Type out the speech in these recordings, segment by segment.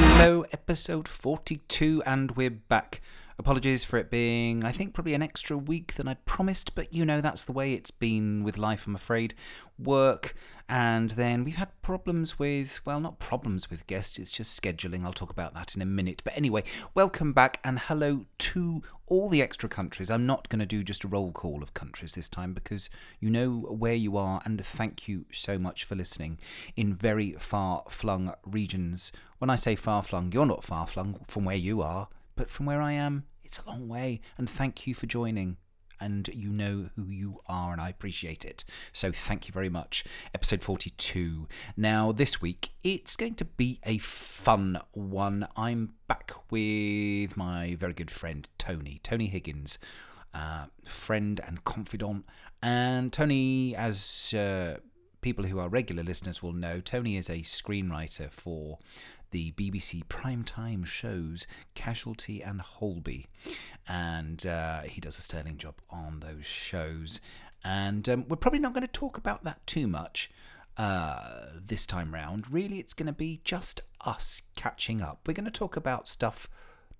Hello, episode 42, and we're back. Apologies for it being, I think, probably an extra week than I'd promised, but you know, that's the way it's been with life, I'm afraid. Work, and then we've had problems with, well, not problems with guests, it's just scheduling. I'll talk about that in a minute. But anyway, welcome back, and hello to all the extra countries. I'm not going to do just a roll call of countries this time because you know where you are, and thank you so much for listening in very far flung regions. When I say far flung, you're not far flung from where you are but from where I am, it's a long way. And thank you for joining. And you know who you are, and I appreciate it. So thank you very much. Episode 42. Now, this week, it's going to be a fun one. I'm back with my very good friend, Tony, Tony Higgins, uh, friend and confidant. And Tony, as uh, people who are regular listeners will know, Tony is a screenwriter for the BBC primetime shows Casualty and Holby. And uh, he does a sterling job on those shows. And um, we're probably not going to talk about that too much uh, this time round. Really, it's going to be just us catching up. We're going to talk about stuff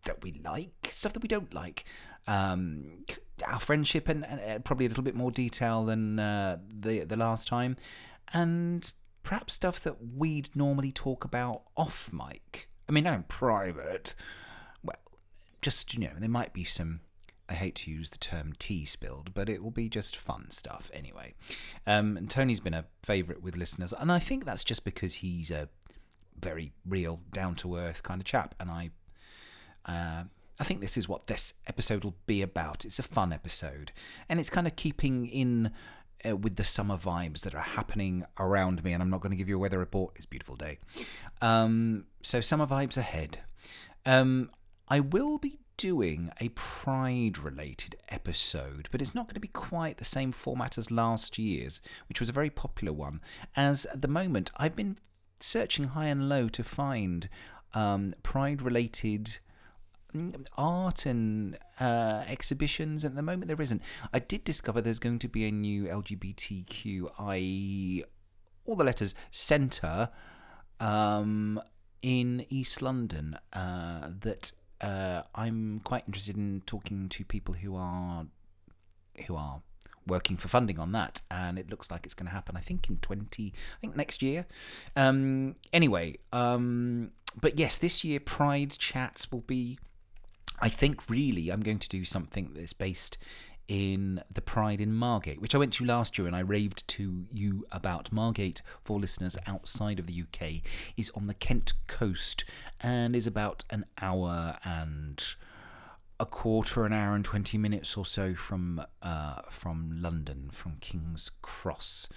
that we like, stuff that we don't like. Um, our friendship and, and, probably a little bit more detail than uh, the the last time, and perhaps stuff that we'd normally talk about off mic. I mean, not in private. Well, just, you know, there might be some. I hate to use the term tea spilled, but it will be just fun stuff anyway. Um, and Tony's been a favourite with listeners, and I think that's just because he's a very real, down to earth kind of chap, and I. Uh, I think this is what this episode will be about. It's a fun episode, and it's kind of keeping in uh, with the summer vibes that are happening around me. And I'm not going to give you a weather report. It's a beautiful day. Um, so summer vibes ahead. Um, I will be doing a pride related episode, but it's not going to be quite the same format as last year's, which was a very popular one. As at the moment, I've been searching high and low to find um, pride related art and uh, exhibitions. At the moment, there isn't. I did discover there's going to be a new LGBTQI, all the letters, centre um, in East London uh, that uh, I'm quite interested in talking to people who are who are working for funding on that, and it looks like it's going to happen. I think in twenty, I think next year. Um, anyway, um, but yes, this year Pride chats will be I think really I'm going to do something that's based in the Pride in Margate, which I went to last year and I raved to you about. Margate, for listeners outside of the UK, is on the Kent coast and is about an hour and a quarter, an hour and 20 minutes or so from uh, from London, from King's Cross.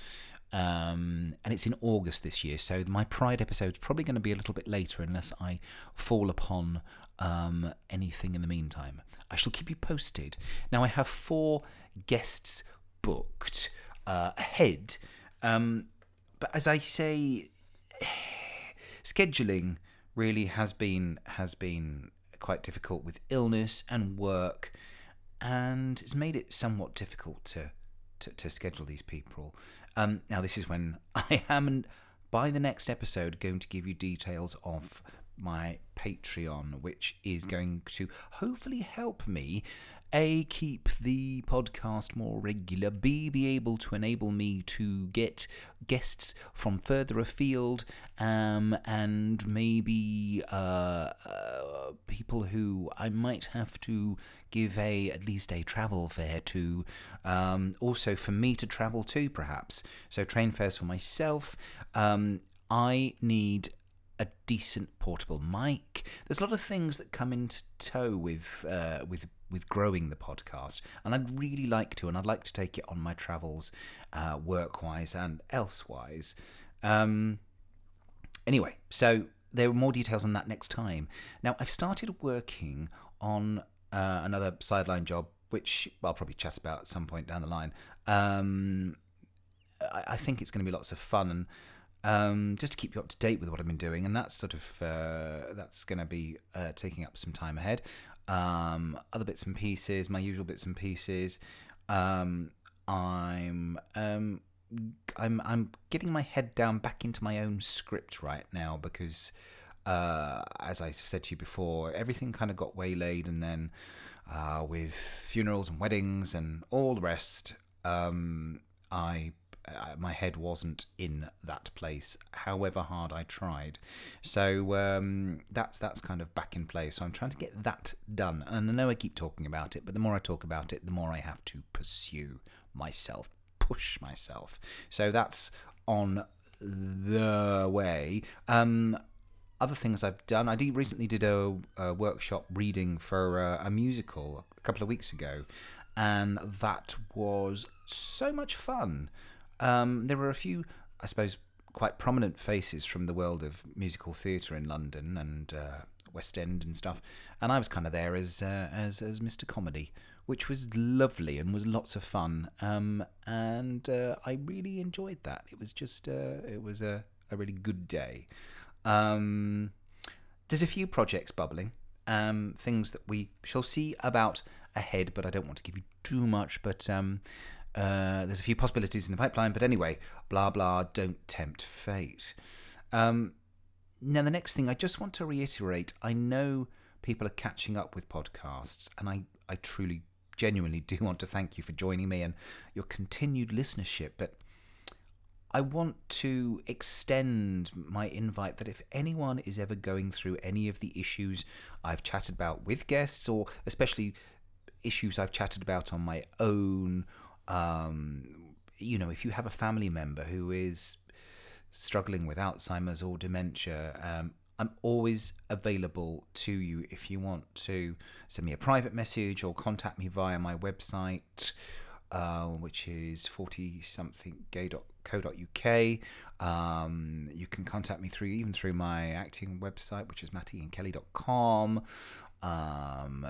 Um, and it's in August this year, so my Pride episode is probably going to be a little bit later unless I fall upon um, anything in the meantime. I shall keep you posted. Now, I have four guests booked uh, ahead, um, but as I say, scheduling really has been has been quite difficult with illness and work, and it's made it somewhat difficult to to, to schedule these people. Um, now, this is when I am, by the next episode, going to give you details of my Patreon, which is going to hopefully help me a, keep the podcast more regular, B, be able to enable me to get guests from further afield, um, and maybe uh, uh, people who I might have to give a at least a travel fare to, um, also for me to travel to, perhaps. So train fares for myself. Um, I need a decent portable mic. There's a lot of things that come into tow with uh, with with growing the podcast, and I'd really like to, and I'd like to take it on my travels, uh, work wise and elsewise. Um, anyway, so there are more details on that next time. Now I've started working on uh, another sideline job, which I'll probably chat about at some point down the line. Um, I, I think it's going to be lots of fun and um, just to keep you up to date with what I've been doing, and that's sort of uh, that's going to be uh, taking up some time ahead. Um, other bits and pieces, my usual bits and pieces. Um, I'm um, I'm I'm getting my head down back into my own script right now because uh, as I said to you before, everything kind of got waylaid, and then uh, with funerals and weddings and all the rest, um, I uh, my head wasn't in that place, however hard I tried. So um, that's that's kind of back in place. So I'm trying to get that done. And I know I keep talking about it, but the more I talk about it, the more I have to pursue myself, push myself. So that's on the way. Um, other things I've done, I did, recently did a, a workshop reading for a, a musical a couple of weeks ago, and that was so much fun. Um, there were a few, I suppose, quite prominent faces from the world of musical theatre in London and uh, West End and stuff, and I was kind of there as uh, as as Mr. Comedy, which was lovely and was lots of fun. Um, and uh, I really enjoyed that. It was just uh, it was a, a really good day. Um, there's a few projects bubbling, um, things that we shall see about ahead, but I don't want to give you too much. But um, uh, there's a few possibilities in the pipeline, but anyway, blah blah, don't tempt fate. Um, now, the next thing I just want to reiterate I know people are catching up with podcasts, and I, I truly, genuinely do want to thank you for joining me and your continued listenership. But I want to extend my invite that if anyone is ever going through any of the issues I've chatted about with guests, or especially issues I've chatted about on my own um, you know, if you have a family member who is struggling with Alzheimer's or dementia, um, I'm always available to you if you want to send me a private message or contact me via my website, uh, which is 40somethinggay.co.uk. Um, you can contact me through even through my acting website, which is mattyandkelly.com. Um,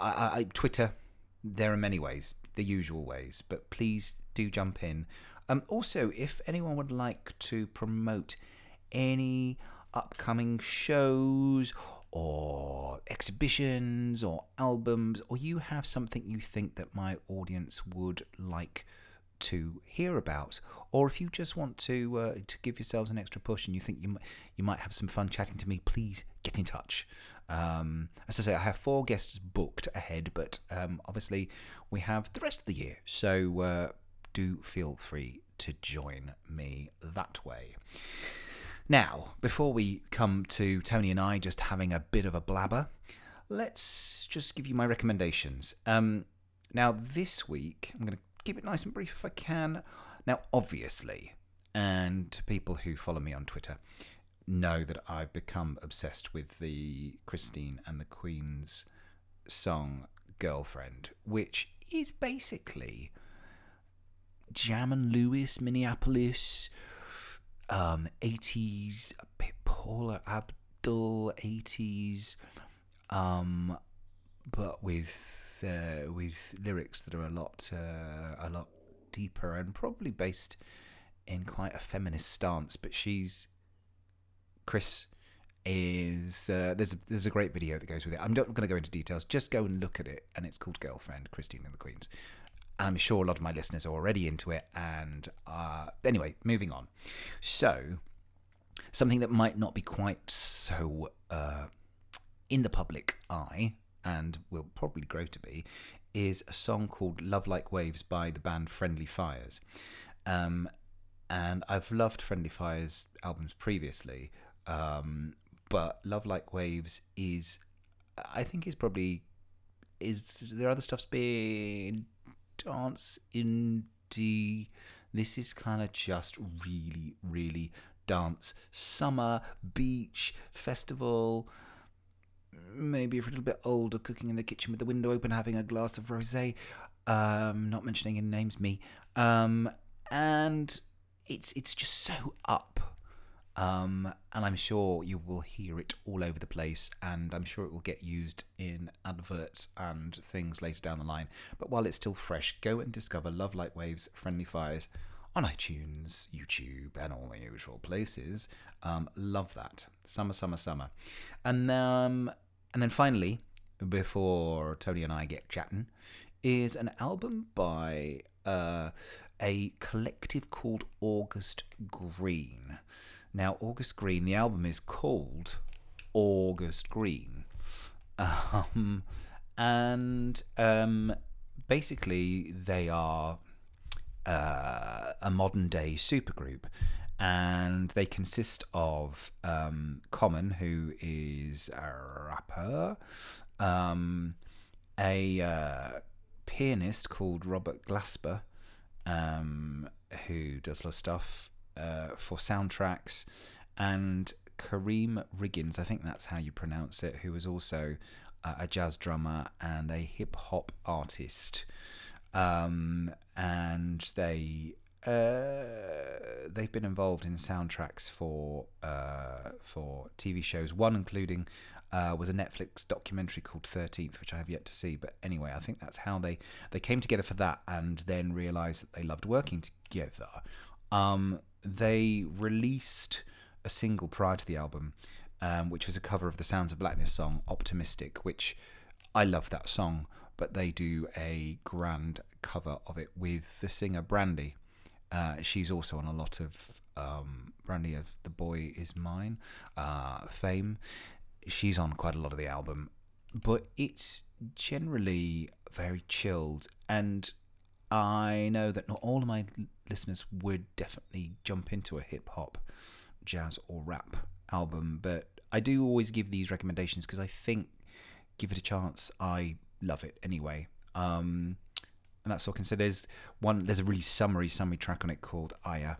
I, I, Twitter, there are many ways the usual ways, but please do jump in. Um, also, if anyone would like to promote any upcoming shows or exhibitions or albums, or you have something you think that my audience would like to hear about, or if you just want to uh, to give yourselves an extra push and you think you might, you might have some fun chatting to me, please get in touch. Um, as I say, I have four guests booked ahead, but um, obviously we have the rest of the year, so uh, do feel free to join me that way. Now, before we come to Tony and I just having a bit of a blabber, let's just give you my recommendations. Um, now, this week, I'm going to keep it nice and brief if I can. Now, obviously, and people who follow me on Twitter know that I've become obsessed with the Christine and the Queen's song Girlfriend, which is basically Jam and Lewis, Minneapolis, um, 80s, Paula Abdul, 80s, um, but with uh, with lyrics that are a lot uh, a lot deeper and probably based in quite a feminist stance. But she's Chris is uh, there's a, there's a great video that goes with it. I'm not going to go into details. Just go and look at it, and it's called Girlfriend, Christine and the Queens. And I'm sure a lot of my listeners are already into it. And uh, anyway, moving on. So something that might not be quite so uh, in the public eye and will probably grow to be, is a song called Love Like Waves by the band Friendly Fires. Um, and I've loved Friendly Fires albums previously, um, but Love Like Waves is, I think, is probably is there other stuff's dance indie. This is kind of just really, really dance summer beach festival maybe if a little bit older, cooking in the kitchen with the window open, having a glass of rosé. Um, not mentioning any names, me. Um, and it's it's just so up. Um, and I'm sure you will hear it all over the place, and I'm sure it will get used in adverts and things later down the line. But while it's still fresh, go and discover Love Like Waves Friendly Fires on iTunes, YouTube, and all the usual places. Um, love that. Summer, summer, summer. And um, and then finally, before Tony and I get chatting, is an album by uh, a collective called August Greene. Now, August Greene, the album is called August Greene. Um, and um, basically, they are uh, a modern day supergroup. And they consist of um, Common, who is a rapper, um, a uh, pianist called Robert Glasper, um, who does a lot of stuff uh, for soundtracks, and Karriem Riggins, I think that's how you pronounce it, who is also uh, a jazz drummer and a hip hop artist. Um, and they uh, they've been involved in soundtracks for uh, for TV shows. One including uh, was a Netflix documentary called Thirteenth, which I have yet to see. But anyway, I think that's how they they came together for that, and then realised that they loved working together. Um, they released a single prior to the album, um, which was a cover of the Sounds of Blackness song "Optimistic," which I love that song. But they do a grand cover of it with the singer Brandy. Uh, she's also on a lot of um, Brandy of The Boy Is Mine uh, fame. She's on quite a lot of the album, but it's generally very chilled. And I know that not all of my listeners would definitely jump into a hip hop, jazz, or rap album, but I do always give these recommendations because I think, give it a chance, I love it anyway. Um, and that's all I can say. There's one. There's a really summary, summary track on it called Aya,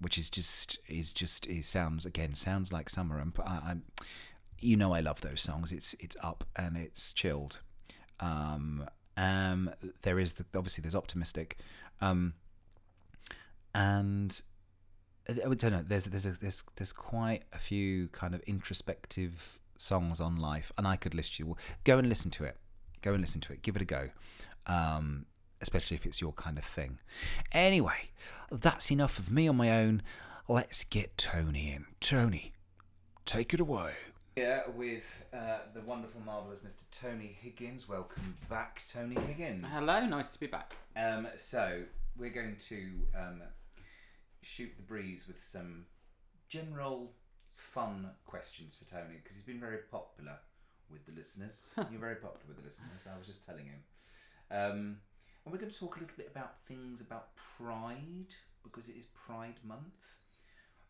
which is just is just it sounds again sounds like summer. And I, I'm, you know, I love those songs. It's it's up and it's chilled. Um, um, there is the, obviously there's optimistic, um, and I don't know. There's there's a, there's there's quite a few kind of introspective songs on life, and I could list you. Go and listen to it. Go and listen to it. Give it a go. Um, especially if it's your kind of thing. Anyway, that's enough of me on my own. Let's get Tony in. Tony, take it away. Yeah, with uh, the wonderful, marvelous Mr. Tony Higgins. Welcome back, Tony Higgins. Hello, nice to be back. Um, so we're going to um, shoot the breeze with some general fun questions for Tony because he's been very popular with the listeners. You're very popular with the listeners. I was just telling him. Um, and we're going to talk a little bit about things about Pride because it is Pride Month.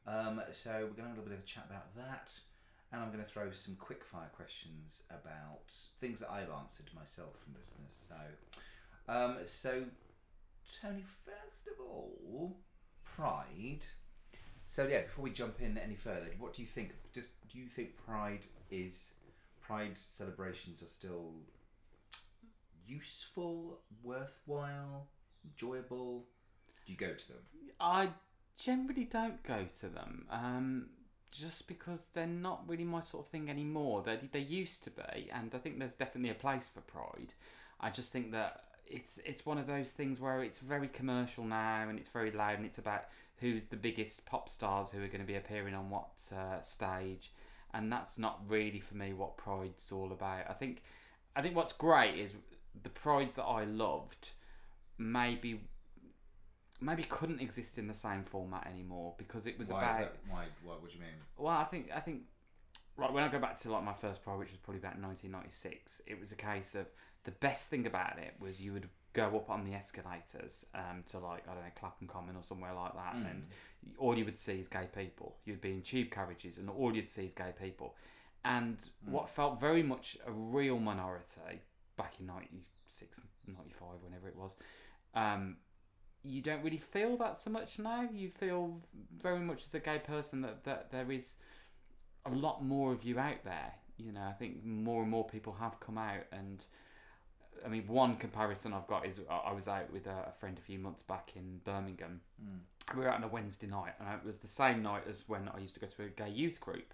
Um, so we're going to have a little bit of a chat about that, and I'm going to throw some quick fire questions about things that I've answered myself from listeners. So, um, so Tony, first of all, Pride. So yeah, before we jump in any further, what do you think? Just do you think Pride is Pride celebrations are still useful, worthwhile, enjoyable? Do you go to them? I generally don't go to them, um, just because they're not really my sort of thing anymore. They they used to be, and I think there's definitely a place for Pride. I just think that it's it's one of those things where it's very commercial now, and it's very loud, and it's about who's the biggest pop stars who are going to be appearing on what uh, stage, and that's not really for me what Pride's all about. I think I think what's great is the prides that I loved maybe maybe couldn't exist in the same format anymore because it was Why about is that? Why? What? What do you mean? well I think I think right when I go back to like my first pride which was probably about 1996 it was a case of the best thing about it was you would go up on the escalators um, to like I don't know Clapham Common or somewhere like that Mm. and all you would see is gay people you'd be in tube carriages and all you'd see is gay people and Mm. what felt very much a real minority back in 96 95 whenever it was um, you don't really feel that so much now you feel very much as a gay person that, that there is a lot more of you out there you know i think more and more people have come out and i mean one comparison i've got is i was out with a, friend a few months back in birmingham Mm. we were out on a Wednesday night, and it was the same night as when I used to go to a gay youth group.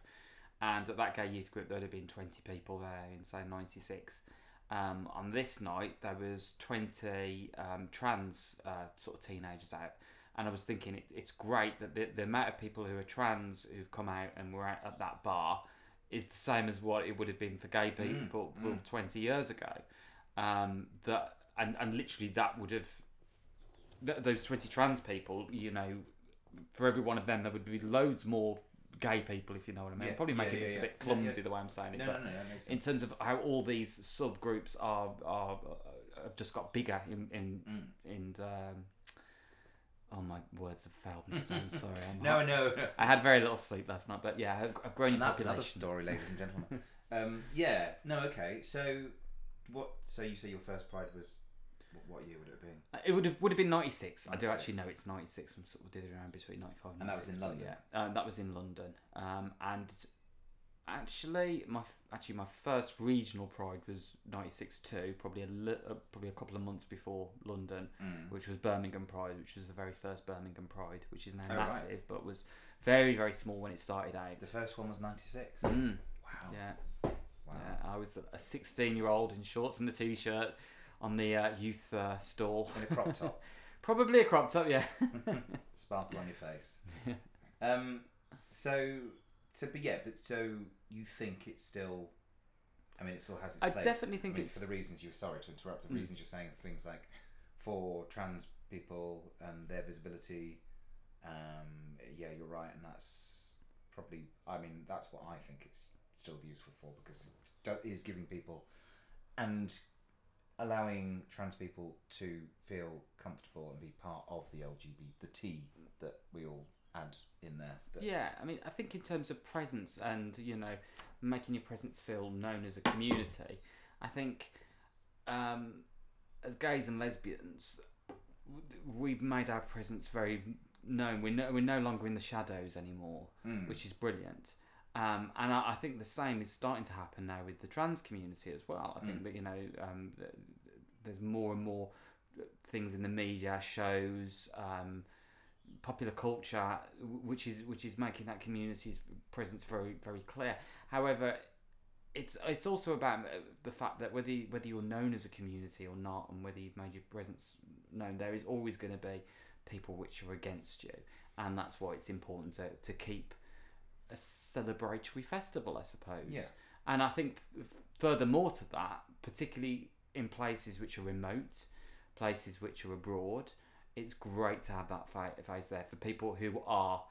And at that gay youth group, there would have been 20 people there in, say, 96. Um, on this night, there was 20 um, trans uh, sort of teenagers out. And I was thinking it, it's great that the, the amount of people who are trans who've come out and were at, at that bar is the same as what it would have been for gay people mm. 20 years ago. Um, that and, and literally that would have th- those 20 trans people, you know, for every one of them, there would be loads more gay people, if you know what I mean. Yeah, probably making yeah, this yeah. a bit clumsy the way I'm saying it, No, but no, no, that makes in terms of how all these subgroups are are uh, have just got bigger in in Mm. in. Um, oh my words have failed me. so I'm sorry. I'm No, no, no. I had very little sleep last night, but yeah, I've, I've grown in And that's another population. story, ladies and gentlemen. um, yeah. No. Okay. So, what? So you say your first Pride was what, year would it have been? Uh, It would have would have been ninety six. I do actually know it's ninety six. I'm sort of did around between ninety five and And that was in London? Yeah, uh, that was in London. Um, and actually, my actually my first regional pride was ninety six too. Probably a li- uh, probably a couple of months before London, Mm. which was Birmingham Pride, which was the very first Birmingham Pride, which is now Oh, right. massive, but was very very small when it started out. The first one was ninety six. Mm, Wow. yeah. Wow. Yeah, I was a 16 year old in shorts and a t shirt on the uh, youth uh, stall. In a crop top, Probably a crop top, yeah. sparkle on your face. Um. So. So, but yeah, but so you think it's still. I mean, it still has its I place. definitely I think mean, it's. for the reasons you're sorry to interrupt. The Mm. reasons you're saying things like for trans people and their visibility. Um. Yeah, you're right, and that's probably. I mean, that's what I think it's still useful for because it is giving people and allowing trans people to feel comfortable and be part of the LGBT, the T that we all add in there. That, Yeah, I mean, I think in terms of presence and, you know, making your presence feel known as a community, I think um, as gays and lesbians, we've made our presence very known. We're no, we're no longer in the shadows anymore. Mm. which is brilliant. Um, and I, I think the same is starting to happen now with the trans community as well. I think Mm. that you know um, there's more and more things in the media, shows, um, popular culture, which is which is making that community's presence very very clear. However, it's it's also about uh, the fact that whether you, whether you're known as a community or not, and whether you've made your presence known, there is always going to be people which are against you, and that's why it's important to, to keep a celebratory festival, I suppose. Yeah. And I think furthermore to that, particularly in places which are remote, places which are abroad, it's great to have that fa- phase there for people who are,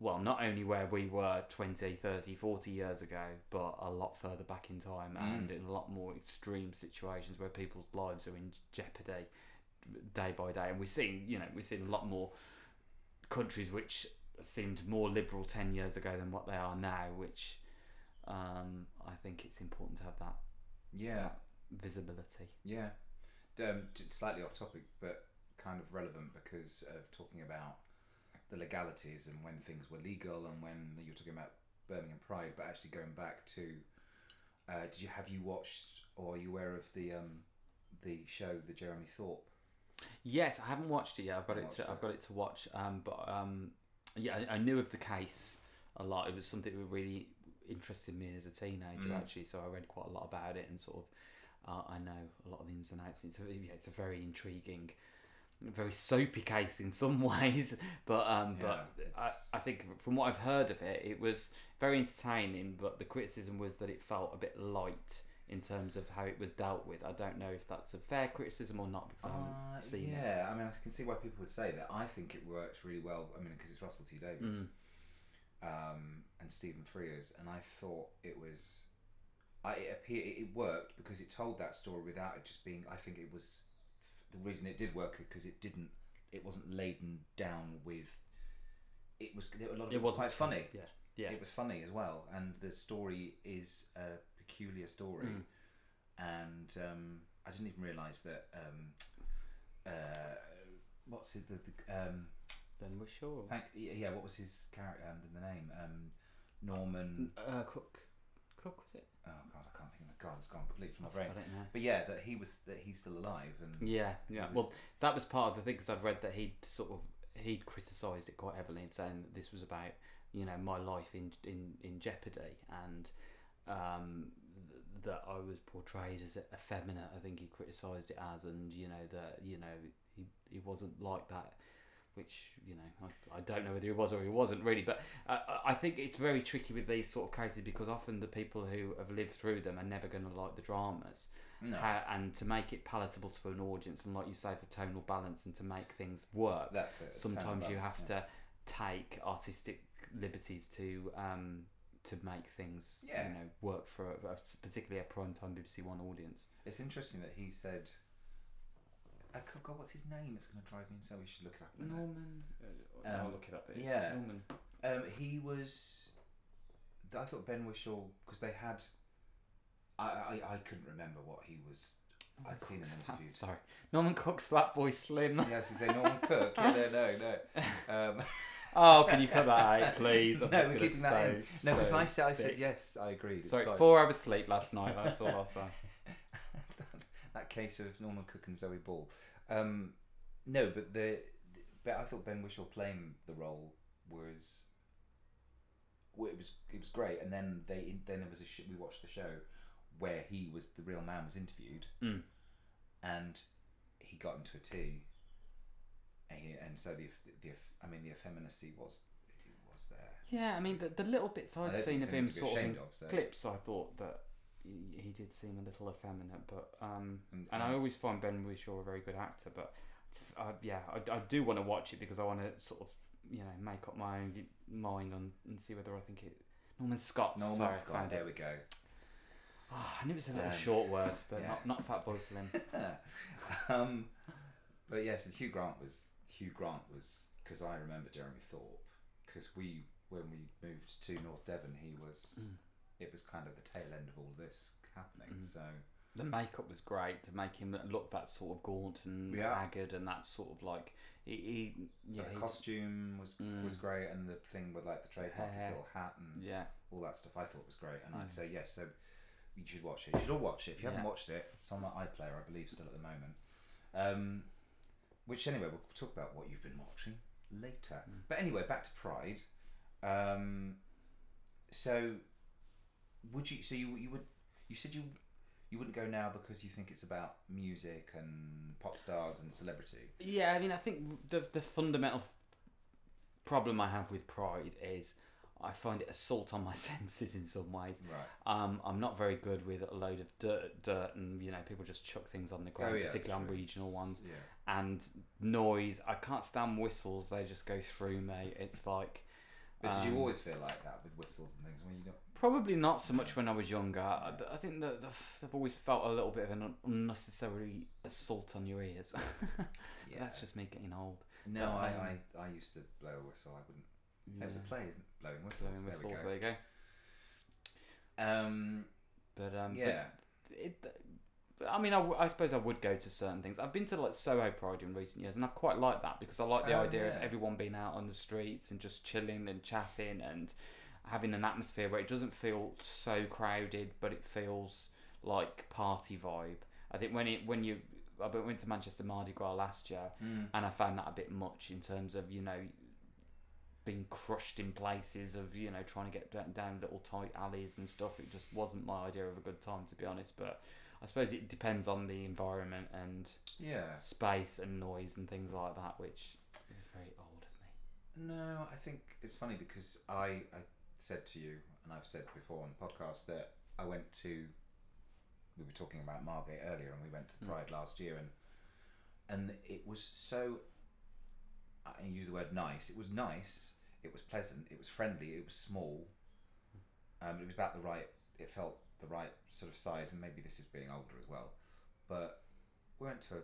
well, not only where we were 20, 30, 40 years ago, but a lot further back in time Mm. and in a lot more extreme situations where people's lives are in jeopardy day by day. And we're seeing, you know, we're seeing a lot more countries which seemed more liberal 10 years ago than what they are now, which um, I think it's important to have that, Yeah, that visibility. yeah. Um, slightly off topic, but kind of relevant because of talking about the legalities and when things were legal and when you were talking about Birmingham Pride, but actually going back to, uh, did you have you watched or are you aware of the um, the show, the Jeremy Thorpe? Yes, I haven't watched it yet. I've got it to. it. I've got it to watch. Um, but um, yeah, I, I knew of the case a lot. It was something that really interested me as a teenager, Mm. actually. So I read quite a lot about it and sort of. Uh, I know a lot of the ins and outs. It's a, yeah, it's a very intriguing, very soapy case in some ways. But um, but I, I think from what I've heard of it, it was very entertaining. But the criticism was that it felt a bit light in terms of how it was dealt with. I don't know if that's a fair criticism or not because I Uh, haven't seen it. yeah, I mean, I can see why people would say that. I think it works really well. I mean, because it's Russell T Davies Mm. um, and Stephen Frears, and I thought it was. I, it appear it worked because it told that story without it just being. I think it was the reason it did work because it didn't. It wasn't laden down with. It was there were a lot of it, was quite funny. Yeah, yeah. It was funny as well, and the story is a peculiar story, Mm. and um, I didn't even realise that. Um, uh, what's it? The, the um, Ben Whishaw. thank yeah. What was his character? Um, the name um, Norman. Uh, Cook. Cook was it? Oh God, I can't think of it. God, it's gone completely from my I brain. don't know. But yeah, that he was that he's still alive, and Yeah, yeah. It Well, that was part of the thing because I've read that he'd sort of he'd criticised it quite heavily and saying that this was about you know my life in in in jeopardy and um, th- that I was portrayed as effeminate. I think he criticised it as, and you know that you know he he wasn't like that. Which you know, I, I don't know whether he was or he wasn't really, but uh, I think it's very tricky with these sort of cases because often the people who have lived through them are never going to like the dramas no, how, and to make it palatable to an audience and like you say for tonal balance and to make things work that's it. sometimes you have yeah. to take artistic liberties to um, to make things Yeah. you know work for a, particularly a prime time BBC One audience. It's interesting that he said. I could, God, what's his name? It's going to drive me insane. We should look it up. in a minute. Norman, uh, Um, I'll look it up. Here. yeah. Norman. Um, he was. I thought Ben Whishaw because they had. I, I I couldn't remember what he was. I'd seen him interviewed. Sorry, Norman Cook's Fatboy Slim. yes, he said Norman Cook. Yeah, no, no, no. Um, Oh, can you cut that out, please? I'm no, we're keeping that in. No, because so I said I said yes. I agreed. It's Sorry, fine. four hours sleep last night. That's all I'll say. that case of Norman Cook and Zoe Ball. Um, no, but the but I thought Ben Whishaw playing the role was well, it was it was great. And then they then there was a sh- we watched the show where he was the real man was interviewed Mm. and he got into a tea. And, so the the I mean the effeminacy was was there. Yeah, I mean the, the little bits I'd seen of him anything to be sort of in of, so. clips, I thought that he, he did seem a little effeminate. But um, And- and I always find Ben Whishaw a very good actor. But uh, yeah, I, I do want to watch it because I want to sort of you know make up my own mind on and see whether I think it. Norman Scott. Norman sorry, Scott. There it. we go. Oh, I knew it was a little Um, short word, but yeah. not not Fat Boy Slim. um, but yes, and Hugh Grant was Hugh Grant was because I remember Jeremy Thorpe because we when we moved to North Devon he was Mm. it was kind of the tail end of all this happening. Mm. So The makeup was great to make him look that sort of gaunt and Yeah. haggard, and that sort of like he, he yeah but the he- costume was Mm. was great, and the thing with like the trademark his little hat and yeah all that stuff I thought was great. And Mm. I'd say yes, so you should watch it. You should all watch it. If you haven't watched it, it's on my iPlayer, I believe, still at the moment. Um, which anyway, we'll talk about what you've been watching later. Mm. But anyway, back to Pride. Um, so would you? So you you would you said you you wouldn't go now because you think it's about music and pop stars and celebrity. Yeah, I mean, I think the the fundamental problem I have with Pride is I find it assault on my senses in some ways. Right. Um, I'm not very good with a load of dirt, dirt, and you know, people just chuck things on the ground, Oh, yeah, particularly on regional ones, Yeah. And noise. I can't stand whistles; they just go through me. It's like. But did um, you always feel like that with whistles and things when you don't? Probably not so much when I was younger. I, I think that they've always felt a little bit of an un- unnecessary assault on your ears. Yeah. That's just me getting old. No, But, I, um, I, I used to blow a whistle. I wouldn't. There was a play, isn't it? Blowing whistles. Blowing there whistles, we there you go. go. Um, But um, but yeah. it, but, I mean, I, w- I suppose I would go to certain things. I've been to like Soho Pride in recent years, and I quite like that because I like the Oh, idea of everyone being out on the streets and just chilling and chatting and having an atmosphere where it doesn't feel so crowded, but it feels like party vibe. I think when it when you I went to Manchester Mardi Gras last year, Mm. and I found that a bit much in terms of you know being crushed in places of you know trying to get down, down little tight alleys and stuff. It just wasn't my idea of a good time to be honest. But I suppose it depends on the environment and Yeah. space and noise and things like that, which is very old of me. No, I think it's funny because I, I said to you, and I've said before on the podcast that I went to. We were talking about Margate earlier, and we went to Mm. Pride last year, and and it was so. I use the word nice. It was nice. It was pleasant. It was friendly. It was small. Um, it was about the right. It felt the right sort of size, and maybe this is being older as well. But we went to a,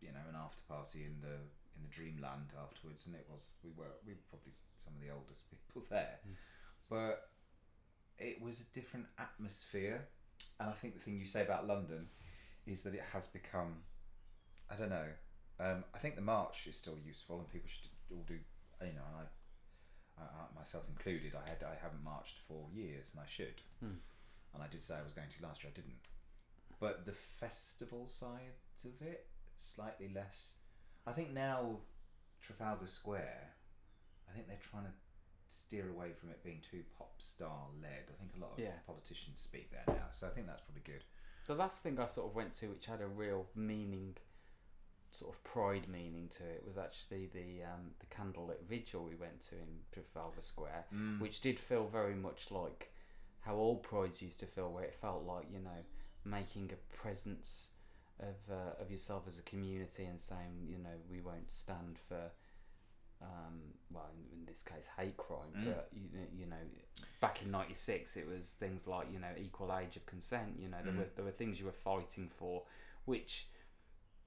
you know, an after party in the in the Dreamland afterwards, and it was we were we were probably s- some of the oldest people there, Mm. but it was a different atmosphere, and I think the thing you say about London is that it has become, I don't know, um, I think the march is still useful, and people should all do, you know, and I. I, myself included, I had I haven't marched for years, and I should. Hmm. And I did say I was going to last year. I didn't. But the festival side of it, slightly less. I think now Trafalgar Square, I think they're trying to steer away from it being too pop star led. I think a lot of Yeah. politicians speak there now, so I think that's probably good. The last thing I sort of went to, which had a real meaning, sort of pride meaning to it, was actually the um, the candlelit vigil we went to in Trafalgar Square. Mm. which did feel very much like how old prides used to feel, where it felt like you know making a presence of uh, of yourself as a community and saying you know we won't stand for um, well, in, in this case, hate crime, Mm. but you know, you know, back in '96, it was things like you know equal age of consent. You know, there Mm. were there were things you were fighting for, which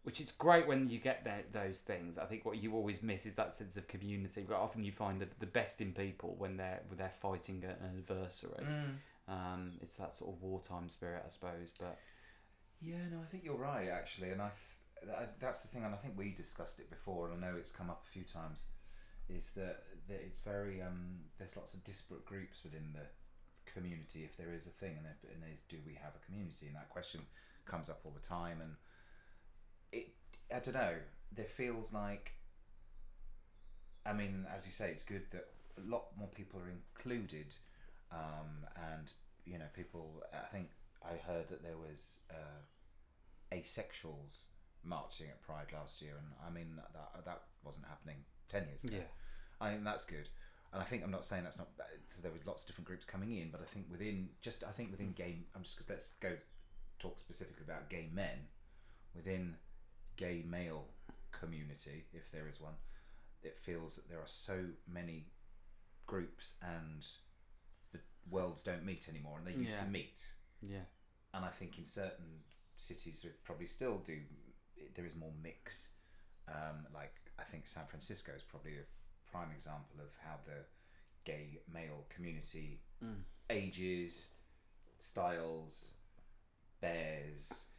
which is great when you get tho- those things. I think what you always miss is that sense of community. But often you find the, the best in people when they're when they're fighting an adversary. Mm. Um, it's that sort of wartime spirit, I suppose. But Yeah, no, I think you're right actually, and I th- that, that's the thing, and I think we discussed it before, and I know it's come up a few times. Is that, that it's very um, there's lots of disparate groups within the community if there is a thing, and if and is do we have a community? And that question comes up all the time, and I don't know. There feels like. I mean, as you say, it's good that a lot more people are included, um, and you know, people. I think I heard that there was uh, asexuals marching at Pride last year, and I mean that that wasn't happening ten years ago. yeah, I think that's good, and I think I'm not saying that's not. So there were lots of different groups coming in, but I think within just I think within gay. I'm just let's go talk specifically about gay men within gay male community, if there is one. It feels that there are so many groups and the worlds don't meet anymore, and they used Yeah. to meet yeah, and I think in certain cities we probably still do. There is more mix. Um, like I think San Francisco is probably a prime example of how the gay male community mm. ages, styles, bears,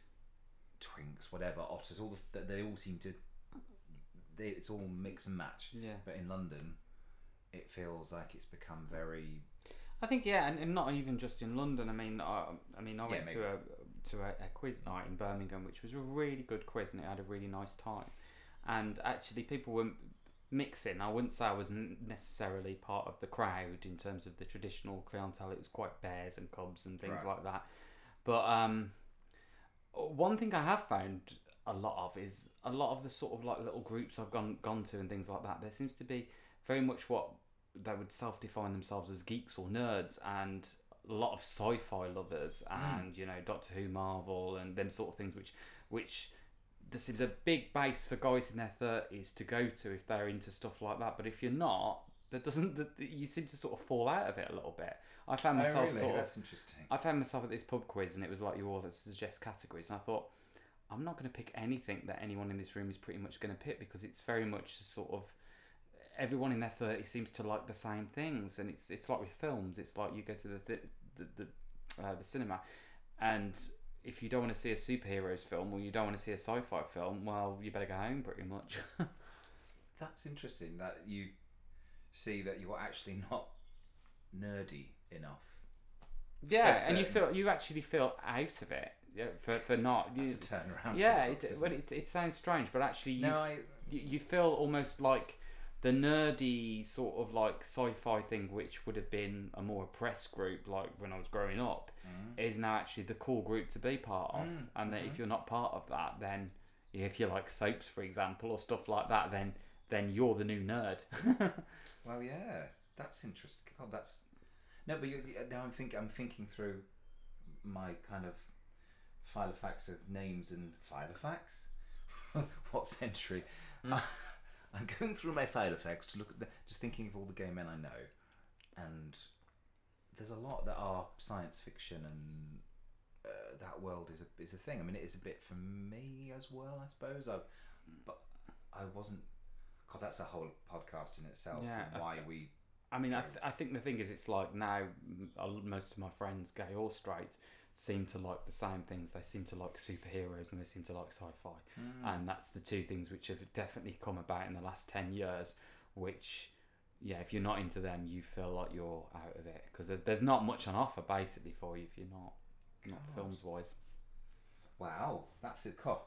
twinks, whatever, otters. All the they all seem to. They, it's all mix and match. yeah. But in London, it feels like it's become very. I think yeah, and, and not even just in London. I mean, I, I mean, I Yeah, went maybe. to a to a, a quiz night in Birmingham, which was a really good quiz, and it had a really nice time. And actually, people were mixing. I wouldn't say I was necessarily part of the crowd in terms of the traditional clientele. It was quite bears and cubs and things Right. like that. But um, one thing I have found a lot of is a lot of the sort of like little groups I've gone gone to and things like that. There seems to be very much what they would self-define themselves as geeks or nerds and a lot of sci-fi lovers hmm. and you know Doctor Who, Marvel, and them sort of things, which which there seems a big base for guys in their thirties to go to if they're into stuff like that. But if you're not, that doesn't that you seem to sort of fall out of it a little bit. I found myself oh, really? sort of That's interesting. I found myself at this pub quiz and it was like you all suggest categories, and I thought I'm not going to pick anything that anyone in this room is pretty much going to pick because it's very much sort of everyone in their 30s seems to like the same things, and it's it's like with films. It's like you go to the th- the the, uh, the cinema, and if you don't want to see a superheroes film or you don't want to see a sci-fi film, well, you better go home pretty much. That's interesting that you see that you're actually not nerdy enough. yeah, and you feel you actually feel out of it. Yeah, for for not. You, That's a turnaround. yeah, it, isn't well, it, it sounds strange, but actually, you, No, I. you you feel almost like the nerdy sort of like sci-fi thing, which would have been a more oppressed group, like when I was growing up, Mm. is now actually the cool group to be part of. Mm, And that mhm. if you're not part of that, then if you like soaps, for example, or stuff like that, then then you're the new nerd. Well, yeah, that's interesting. God, that's no, but you, you- now I'm think I'm thinking through my kind of file of facts of names and file of facts. what century? Mm. I'm going through my file of facts to look at the, just thinking of all the gay men I know, and there's a lot that are science fiction and. Uh, that world is a is a thing. I mean, it is a bit for me as well, I suppose. I, but I wasn't. God, that's a whole podcast in itself. Yeah, and I why th- we I mean, I, th- I think the thing is, it's like now m- a l- most of my friends, gay or straight, seem to like the same things. They seem to like superheroes and they seem to like sci-fi, Mm. and that's the two things which have definitely come about in the last ten years. Which, yeah, if you're not into them, you feel like you're out of it because there's not much on offer basically for you if you're not not God. films wise. Wow, that's a God.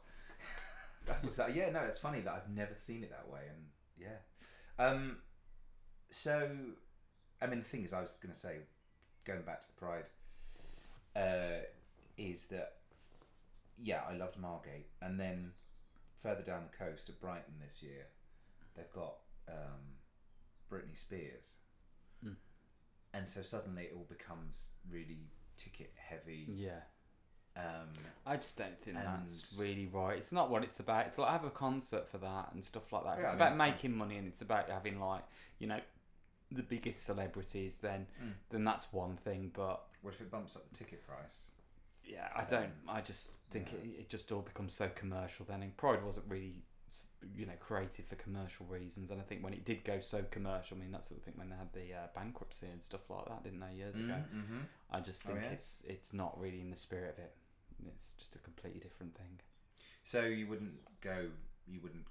That was that. Yeah, no, it's funny that I've never seen it that way, and yeah. Um. So, I mean, the thing is, I was going to say, going back to the Pride, uh, is that yeah, I loved Margate, and then further down the coast at Brighton this year, they've got um, Britney Spears, Mm. and so suddenly it all becomes really ticket heavy. Yeah, Um, I just don't think that's really right. It's not what it's about. It's like I have a concert for that and stuff like that. Yeah, it's I mean, about fine. making money and it's about having like you know the biggest celebrities. Then Mm. then that's one thing. But what if it bumps up the ticket price? yeah, I don't. I just think it, it just all becomes so commercial then. And Pride wasn't really s- you know created for commercial reasons. And I think when it did go so commercial, I mean that's what I think when they had the uh, bankruptcy and stuff like that, didn't they years ago? Mm-hmm. I just Oh, think it's it's not really in the spirit of it. It's just a completely different thing. So you wouldn't go, you wouldn't,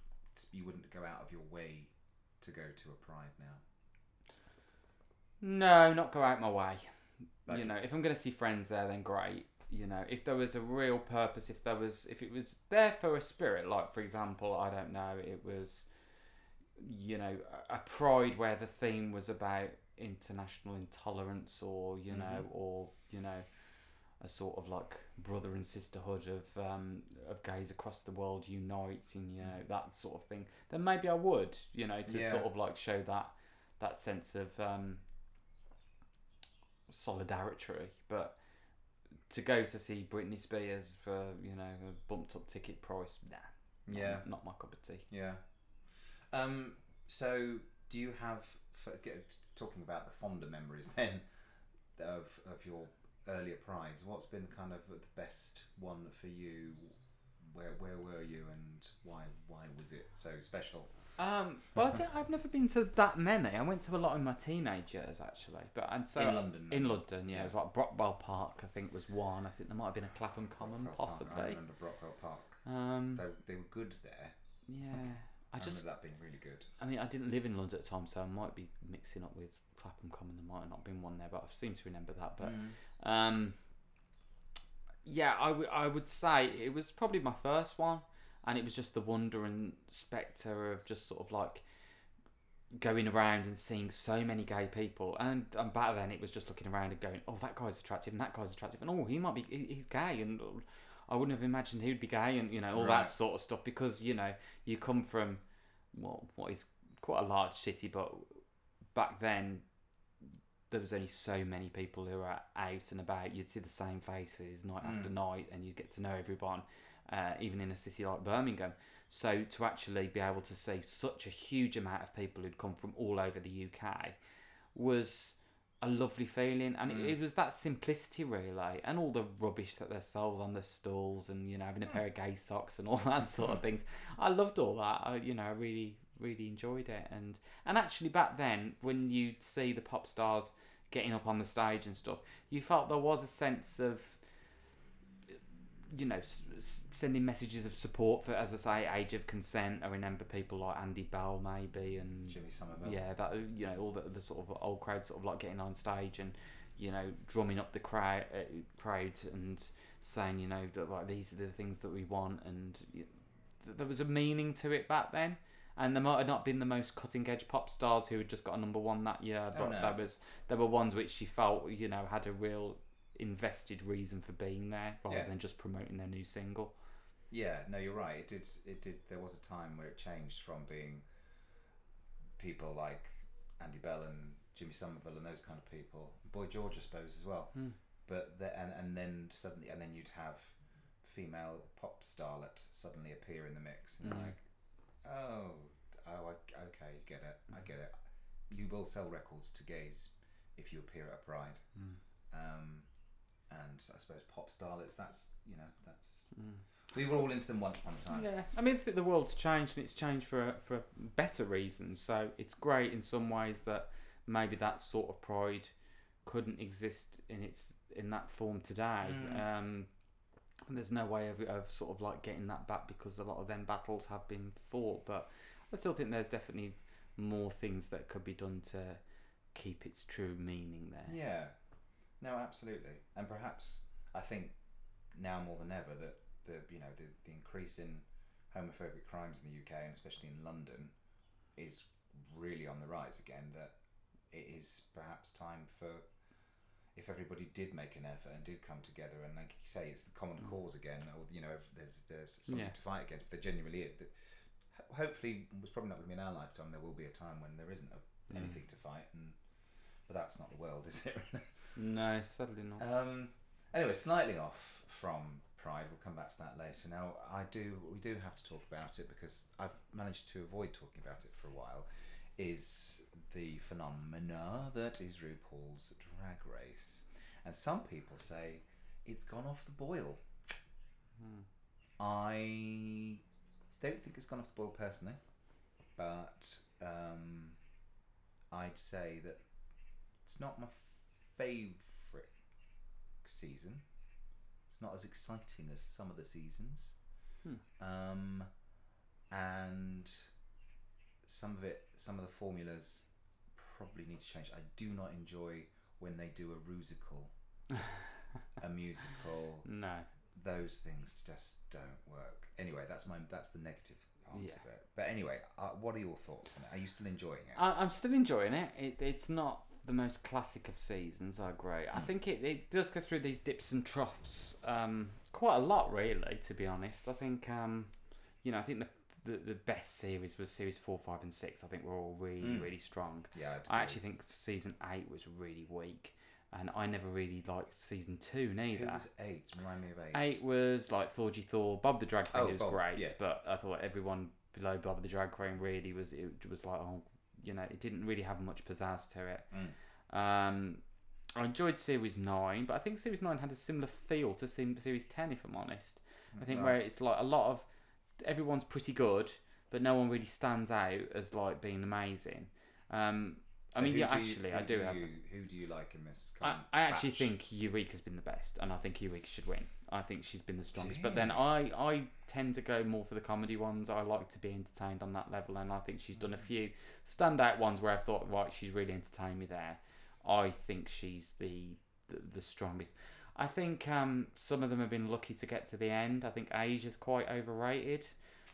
you wouldn't go out of your way to go to a pride now. No, not go out my way. Like- you know, if I'm going to see friends there, then great. You know, if there was a real purpose, if there was, if it was there for a spirit, like for example, I don't know, it was, you know, a, pride where the theme was about international intolerance, or you know, Mhm. or you know, a sort of like brother and sisterhood of um, of gays across the world uniting, you know, that sort of thing. Then maybe I would, you know, to Yeah. sort of like show that that sense of um, solidarity. But to go to see Britney Spears for you know a bumped up ticket price, nah, Yeah. not my cup of tea. Yeah. Um. So, do you have talking about the fonder memories then of of your earlier prides? What's been kind of the best one for you? Where where were you and why why was it so special? Um, well, I I've never been to that many. I went to a lot in my teenage years, actually. But and so in London. in? London, yeah, it was like Brockwell Park. I think was one. I think there might have been a Clapham Common, Brockwell Park. I possibly. remember Brockwell Park. Um, They, they were good there. yeah, I I, just, remember that being really good. I mean, I didn't live in London at the time, so I might be mixing up with Clapham Common. There might have not been one there, but I seem to remember that. But Mm. um, yeah, I would I would say it was probably my first one, and it was just the wonder and spectre of just sort of like going around and seeing so many gay people. And, and back then, it was just looking around and going, "Oh, that guy's attractive, and that guy's attractive, and oh, he might be he- he's gay," and I wouldn't have imagined he would be gay, and you know all Right. that sort of stuff because you know you come from what what is quite a large city, but back then there was only so many people who were out and about. You'd see the same faces night Mm. after night, and you'd get to know everyone, uh, even in a city like Birmingham. So to actually be able to see such a huge amount of people who'd come from all over the UK was a lovely feeling, and Mm. it, it was that simplicity really, and all the rubbish that they sold on the stalls, and you know having a pair of gay socks and all that sort of things. I loved all that. I, you know, I really really enjoyed it, and and actually back then when you'd see the pop stars getting up on the stage and stuff, you felt there was a sense of you know, s- s- sending messages of support for, as I say, age of consent. I remember people like Andy Bell, maybe, and Jimmy Somerville. yeah, that you know, all the, the sort of old crowd, sort of like getting on stage and you know, drumming up the crowd, uh, crowd, and saying, you know, that like these are the things that we want, and y th- there was a meaning to it back then. And there might have not been the most cutting edge pop stars who had just got a number one that year, Oh, but no. there was there were ones which she felt, you know, had a real invested reason for being there rather Yeah. than just promoting their new single. Yeah, no, you're right. It did. It did. There was a time where it changed from being people like Andy Bell and Jimmy Somerville and those kind of people, Boy George, I suppose, as well. Hmm. But the, and and then suddenly, and then you'd have female pop starlet suddenly appear in the mix, and Mm. like, oh, oh, I, okay, get it, I get it. You will sell records to gays if you appear at a pride. Mm. Um, and I suppose pop starlets. That's you know that's Mm. we were all into them once upon a time. Yeah, I mean, I think the world's changed and it's changed for for better reasons. So it's great in some ways that maybe that sort of pride couldn't exist in its in that form today. Mm. Um, and there's no way of, of sort of like getting that back because a lot of them battles have been fought. But I still think there's definitely more things that could be done to keep its true meaning there. Yeah, no, absolutely, and perhaps I think now more than ever that the you know the, the increase in homophobic crimes in the UK and especially in London is really on the rise again. That it is perhaps time for if everybody did make an effort and did come together and like you say it's the common Mm. cause again or you know if there's there's something Yeah. to fight against if there genuinely is that hopefully it's probably not going to be in our lifetime there will be a time when there isn't a, Mm. anything to fight and but that's not the world is it No, sadly not. um, anyway, slightly off from Pride. We'll come back to that later. Now, I do. We do have to talk about it because I've managed to avoid talking about it for a while. Is the phenomena that is RuPaul's Drag Race, and some people say it's gone off the boil. Hmm. I don't think it's gone off the boil personally, but um, I'd say that it's not my favourite season. It's not as exciting as some of the seasons. Hmm. Um, and some of it, some of the formulas probably need to change. I do not enjoy when they do a rusical, a musical. No. Those things just don't work. Anyway, that's my that's the negative part Yeah. of it. But anyway, uh, what are your thoughts on it? Are you still enjoying it? I, I'm still enjoying it. it. It's not the most classic of seasons, I agree. I Mm. think it, it does go through these dips and troughs um, quite a lot, really, to be honest. I think, um, you know, I think the, the, the best series was series four, five, and six. I think were all really, Mm. really strong. yeah, I'd I actually think season eight was really weak, and I never really liked season two neither. Who was eight? Remind me of eight. Eight was like Thorgy Thor, Bob the Drag Queen Oh, was Bob, great, yeah. but I thought everyone below Bob the Drag Queen really was it was like oh you know it didn't really have much pizzazz to it. Mm. Um, I enjoyed series nine, but I think series nine had a similar feel to series ten, if I'm honest. I think Right. where it's like a lot of everyone's pretty good, but no one really stands out as like being amazing. Um, I mean, yeah, do you- actually, I do, have. You, who do you like in this? I, I actually batch? think Eureka's been the best, and I think Eureka should win. I think she's been the strongest. But then? I, I tend to go more for the comedy ones. I like to be entertained on that level, and I think she's done a few standout ones where I've thought, right, she's really entertained me there. I think she's the the, the strongest. I think um, some of them have been lucky to get to the end. I think Asia's quite overrated.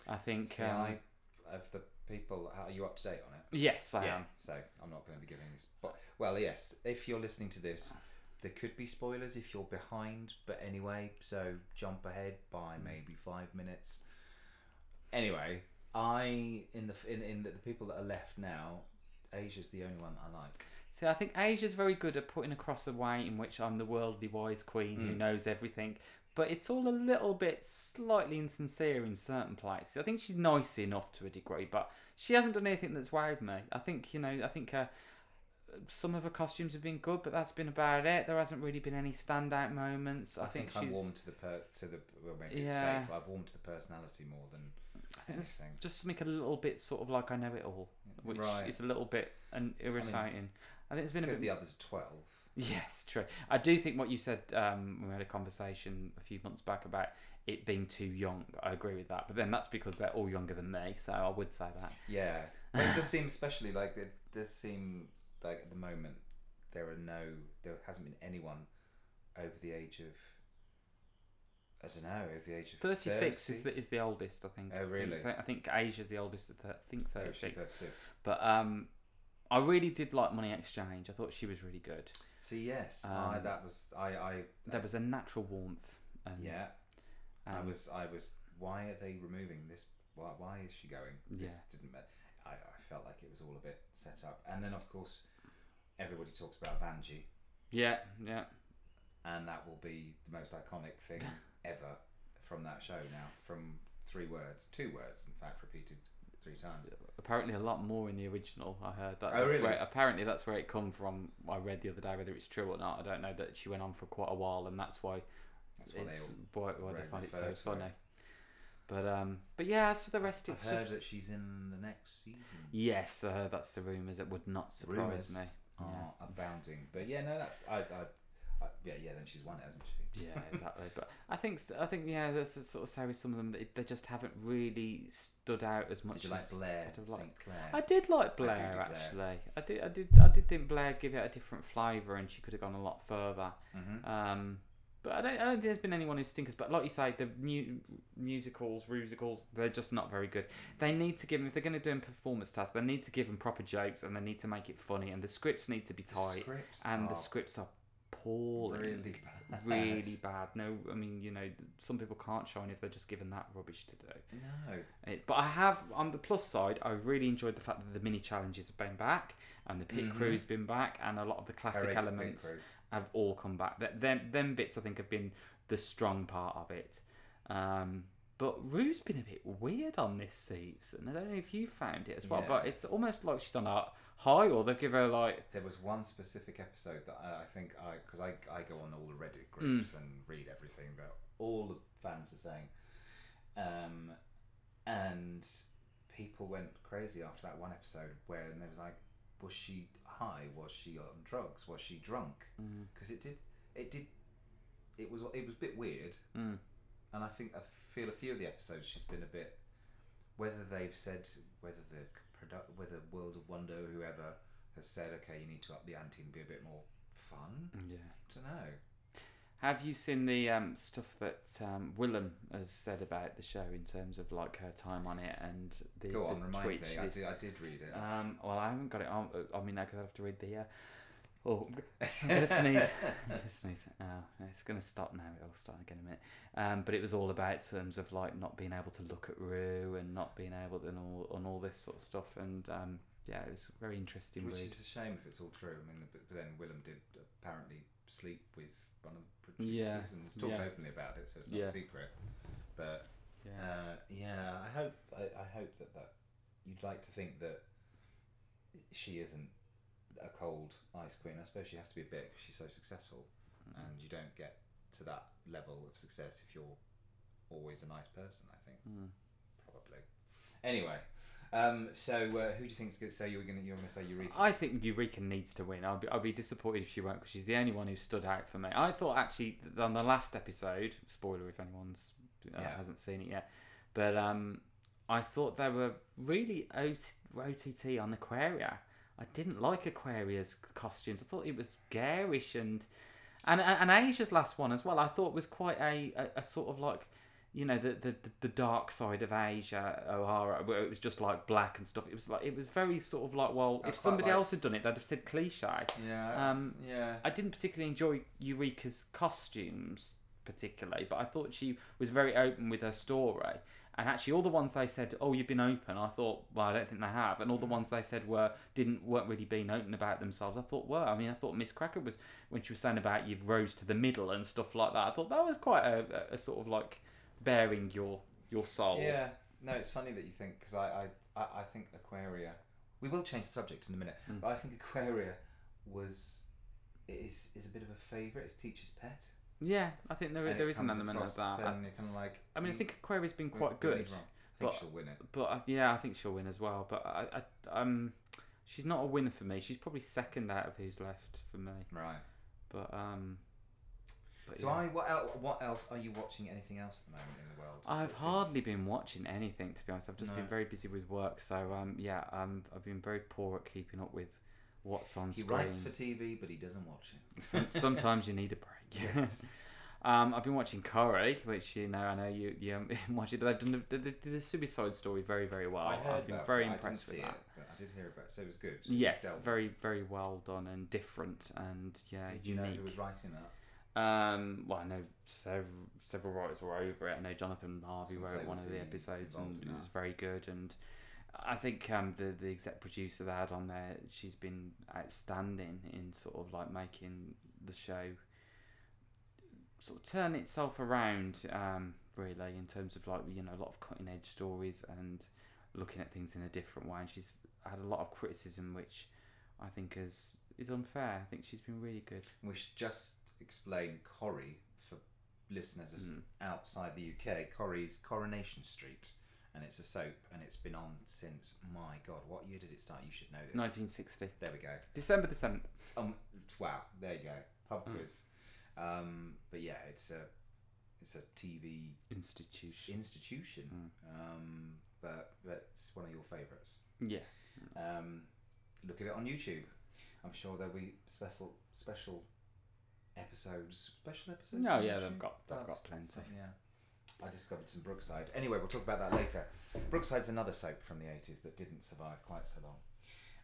I think. See, um, I, of the people, are you up to date on it? yes, I yeah. am. So I'm not going to be giving this. But well, yes. If you're listening to this, there could be spoilers if you're behind. But anyway, so jump ahead by maybe five minutes. Anyway, I in the in in the, the people that are left now, Asia's the only one I like. See, I think Asia's very good at putting across a way in which I'm the worldly wise queen who Mm. knows everything, but it's all a little bit slightly insincere in certain places. I think she's nice enough to a degree, but she hasn't done anything that's wowed me. I think you know, I think uh, some of her costumes have been good, but that's been about it. There hasn't really been any standout moments. I, I, think, she's. I'm warm to the per to the well maybe it's Yeah. fake, but I've warmed to the personality more than I think anything. just something a little bit sort of like I know it all, which right is a little bit and irritating. I, think it's been a because bit the others are twelve. Yes, true. I do think what you said. Um, we had a conversation a few months back about it being too young. I agree with that, but then that's because they're all younger than me, so I would say that. Yeah, but it does seem especially like it does seem like at the moment there are no there hasn't been anyone over the age of I don't know over the age of Thirty six 30? is the is the oldest, I think. Oh, really? I think, I think Asia's the oldest at I think Oh, thirty 36. But um, I really did like Monét X Change. I thought she was really good. See, yes, I, Um, that was I I There was a natural warmth. And, yeah. I was I was why are they removing this? Why why is she going? This didn't. ma- I I felt like it was all a bit set up, and then of course everybody talks about Vanjie. Yeah, yeah. and that will be the most iconic thing ever from that show now from three words two words in fact repeated three times Apparently, a lot more in the original. I heard that. Oh, that's really? Where, apparently, that's where it come from. I read the other day whether it's true or not. I don't know that she went on for quite a while, and that's why that's why they it's all why, why they find it so funny. But um, but yeah, as for the rest, I've it's heard just that she's in the next season yes, uh, that's the rumours. It would not surprise Rumours me. are abounding but yeah no that's I, I, I yeah yeah then she's won it hasn't she Yeah, exactly. But I think I think yeah, a sort of say with some of them that they just haven't really stood out as much. did you like as Blair I'd have liked. St Clair I did like I do Blair Blair. Mm-hmm. actually. I did, I did, I did think Blair give it a different flavour, and she could have gone a lot further. hmm Um, But I don't, I don't think there's been anyone who stinkers. But like you say, the mu- musicals, musicals, they're just not very good. They need to give them if they're going to do a performance task. They need to give them proper jokes and they need to make it funny. And the scripts need to be tight. scripts and the scripts are appalling, really bad. really bad. No, I mean you know some people can't shine if they're just given that rubbish to do. No. It, but I have on the plus side, I really enjoyed the fact that the mini challenges have been back and the pit Mhm. crew's been back and a lot of the classic elements have all come back. That them them bits I think have been the strong part of it. Um, but Rue's been a bit weird on this season. I don't know if you found it as well, Yeah. but it's almost like she's on a high, or they give her like There was one specific episode that I, I think I because I, I go on all the Reddit groups and read everything that all the fans are saying, um, and people went crazy after that one episode where they was like, was she high? Was she on drugs? Was she drunk? Because it did it did it was it was a bit weird, mm, and I think I feel a few of the episodes she's been a bit whether they've said whether the produ- whether World of Wonder or whoever has said okay you need to up the ante and be a bit more fun. yeah. I don't know. Have you seen the um, stuff that um, Willam has said about the show in terms of like her time on it and the, Go the on, remind tweets me. I did? did, I did read it. Um, well, I haven't got it on. I mean, I could have to read the. Uh, oh, I'm gonna sneeze. I'm gonna sneeze. Oh, it's gonna stop now. It'll start again in a minute. Um, but it was all about terms of like not being able to look at Rue and not being able to and all and all this sort of stuff. And um, yeah, it was very interesting. Which read. is a shame if it's all true. I mean, but but then Willam did apparently sleep with one of the producers Yeah, and has talked yeah. openly about it, so it's not Yeah. a secret. But yeah. Uh, yeah, I hope I, I hope that, that you'd like to think that she isn't a cold ice queen. I suppose she has to be a bit 'cause she's so successful, and you don't get to that level of success if you're always a nice person. I think Mm. probably. Anyway, um, so uh, who do you think's going to say you were going to you're going to say Eureka? I think Eureka needs to win. I'll be, I'll be disappointed if she won't because she's the only one who stood out for me. I thought actually on the last episode, spoiler if anyone's uh, Yeah. hasn't seen it yet, but um, I thought they were really OT, OTT on Aquaria. I didn't like Aquaria's costumes. I thought it was garish and and and Asia's last one as well. I thought was quite a, a, a sort of like you know the, the the dark side of Asia O'Hara, where it was just like black and stuff. It was like it was very sort of like well, I if somebody liked- else had done it, they'd have said cliche. yeah, um, yeah. I didn't particularly enjoy Eureka's costumes particularly, but I thought she was very open with her story. And actually, all the ones they said, "Oh, you've been open," I thought, well, I don't think they have. And all the ones they said were didn't weren't really being open about themselves. I thought, well, I mean, I thought Miz Cracker was when she was saying about you've rose to the middle and stuff like that. I thought that was quite a, a, sort of like bearing your your soul. Yeah, no, it's funny that you think because I, I, I I think Aquaria. We will change the subject in a minute, Mm. but I think Aquaria was is is a bit of a favourite. It's teacher's pet. Yeah, I think there, And there an element of that. I, And you're kind of like. I mean, I think Aquaria's been quite good. wrong. I think but- she'll win it. But uh, yeah, I think she'll win as well. But I, I, um, she's not a winner for me. She's probably second out of who's left for me. Right. But um, but So yeah. I what else, what else are you watching? Anything else at the moment in the world? I've hardly been watching anything to be honest. I've just No. been very busy with work. So um, yeah, um, I've been very poor at keeping up with what's on He screen. writes for TV, but he doesn't watch it. Some, sometimes you need a break. Yes. um, I've been watching Corrie, which you know I know you you um, watch it, but they've done the, the, the, Suicide Story very very well. I heard I've been very it. impressed with that. It, but I did hear about it. So it was good. Was Yes, delved. very very well done and different and yeah Did you know unique. who was writing that? Um, well, I know several several writers were over it. I know Jonathan Harvey wrote one of the episodes, and it was very good. And I think um, the the exec producer they had on there, she's been outstanding in sort of like making the show sort of turn itself around. Um, really, in terms of like you know a lot of cutting edge stories and looking at things in a different way. And she's had a lot of criticism, which I think is is unfair. I think she's been really good. We should just explain Corrie for listeners Mm. outside the UK. Corrie's Coronation Street, and it's a soap, and it's been on since my God, what year did it start? You should know this. 1960. There we go. December the 7th. Um, wow, there you go. Pub Mm. quiz. Um, but yeah, it's a it's a TV Institution. institution. Um, but that's one of your favourites. Yeah. Um, look at it on YouTube. I'm sure there'll be special special episodes. Special episodes. No, yeah, YouTube? they've got- they've That's- got plenty. Yeah. I discovered some Brookside. Anyway, we'll talk about that later. Brookside's another soap from the 80s that didn't survive quite so long.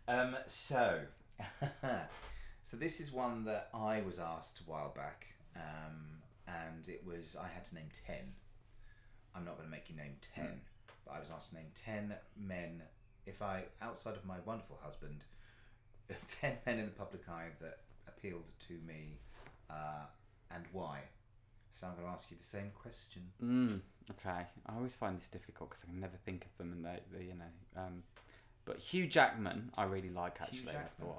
Um, so, so this is one that I was asked a while back, um, and it was I had to name ten. I'm not going to make you name ten, but I was asked to name ten men. If I, outside of my wonderful husband, ten men in the public eye that appealed to me, uh, and why? So I'm going to ask you the same question. Mm, okay, I always find this difficult because I can never think of them, and they, they you know. Um, but Hugh Jackman, I really like actually. I've thought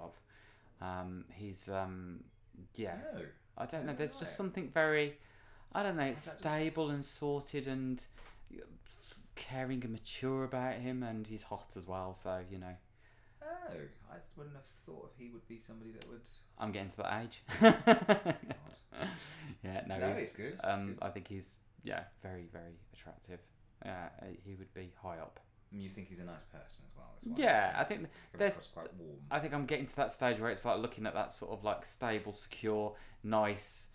of. Um, he's um, yeah. No. I don't know. There's just something very, I don't know, that- stable and sorted and caring and mature about him, and he's hot as well. So you know, I wouldn't have thought he would be somebody that would. I'm getting to that age. Yeah, no, No, he's, good, Um, good. I think he's yeah, very very attractive. Yeah, uh, he would be high up. And you think he's a nice person as well. Why Yeah, I think there's- quite warm. I think I'm getting to that stage where it's like looking at that sort of like stable, secure, nice,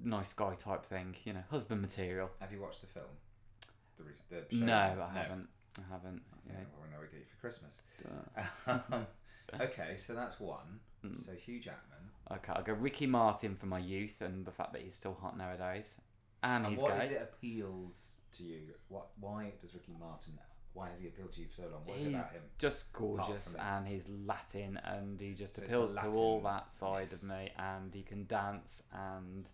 nice guy type thing. You know, husband material. Have you watched the film? The, re- the show? No, I haven't. I haven't. I think I know what we get you for Christmas. Um, okay, so that's one. Mm. So Hugh Jackman. Okay, I'll go Ricky Martin for my youth and the fact that he's still hot nowadays, and And he's what gay. is it appeals to you? What? Why does Ricky Martin? Why has he appealed to you for so long? What is it He's about him? just gorgeous and he's Latin and he just So appeals to all that side yes. of me and he can dance and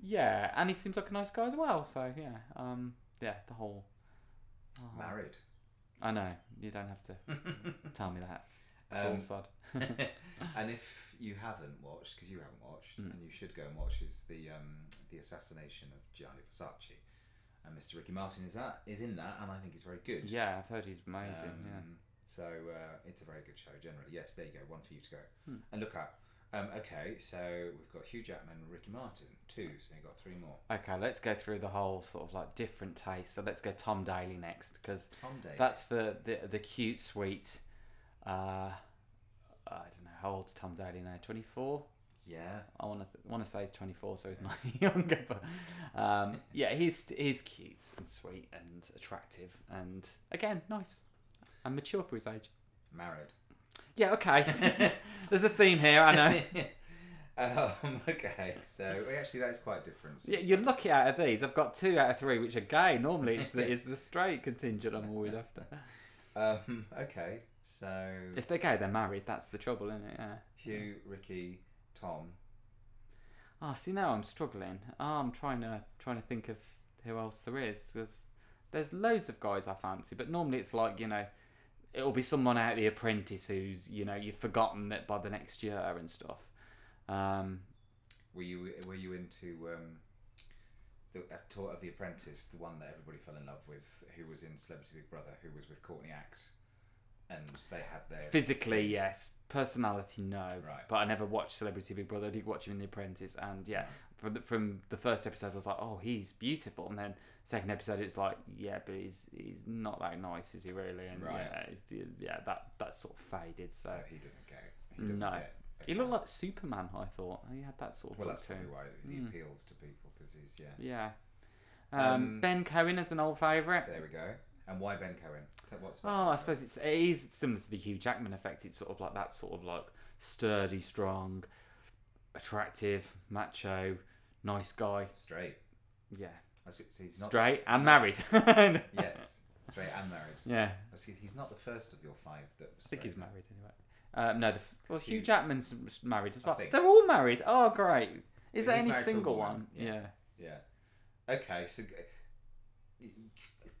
yeah and he seems like a nice guy as well so yeah um yeah the whole oh, Married. I know you don't have to tell me that Um, sod and if you haven't watched, because you haven't watched, Mm. and you should go and watch, is the um, the assassination of Gianni Versace, and Mr. Ricky Martin is that is in that, and I think it's very good. yeah I've heard he's amazing yeah Um, So uh, it's a very good show generally. Yes, there you go. One for you to go Hmm. and look at. Um, okay, so we've got Hugh Jackman, Ricky Martin, two. So you've got three more. okay let's go through the whole sort of like different taste. so let's go Tom Daley next because Tom Daley. That's the the, the cute, sweet. Uh, I don't know how old's Tom Daley now. Twenty four. yeah. I want to th- want to say he's twenty four, so he's not younger. But um, yeah, he's he's cute and sweet and attractive, and again nice and mature for his age. Married. Yeah, okay. There's a theme here, I know. um, okay, so actually that's quite different. Yeah, you're lucky out of these. I've got two out of three, which are gay. Normally, it's the, it's the straight contingent I'm always after. Um, okay, so If they're gay, they're married. That's the trouble, isn't it? Yeah. Hugh, Ricky, Tom. Oh, see now I'm struggling. Oh, I'm trying to trying to think of who else there is because there's loads of guys I fancy, but normally it's like you know, it'll be someone out of The Apprentice who's you know you've forgotten that by the next year and stuff. Um, Were you were you into um, the tour of The Apprentice, the one that everybody fell in love with, who was in Celebrity Big Brother, who was with Courtney Act, and they had their physically, yes. Personality, no. Right. But I never watched Celebrity Big Brother. I did watch him in The Apprentice, and yeah, from the, from the first episode, I was like, oh, he's beautiful, and then second episode, it's like, yeah, but he's he's not that nice, is he really? And Right. yeah, it's yeah, that that sort of faded. So, So he doesn't go. He doesn't No. get. he looked like Superman. I thought he had that sort of Well, that's probably why he Mm. appeals to people because he's yeah. Yeah. Um, Um, ben Cohen is an old favourite. There we go. And why Ben Cohen? What's Oh, I suppose it's it is similar to the Hugh Jackman effect. It's sort of like that sort of like sturdy, strong, attractive, macho, nice guy. straight. Yeah, so he's not, straight and married. Yes, straight and married. Yeah, I see, he's not the first of your five that was I think he's married anyway. Um, no, the, well, Hugh Hughes. Jackman's married as well. They're all married. Oh, great. Is there any married to a single one? yeah. Yeah. Yeah. Okay, so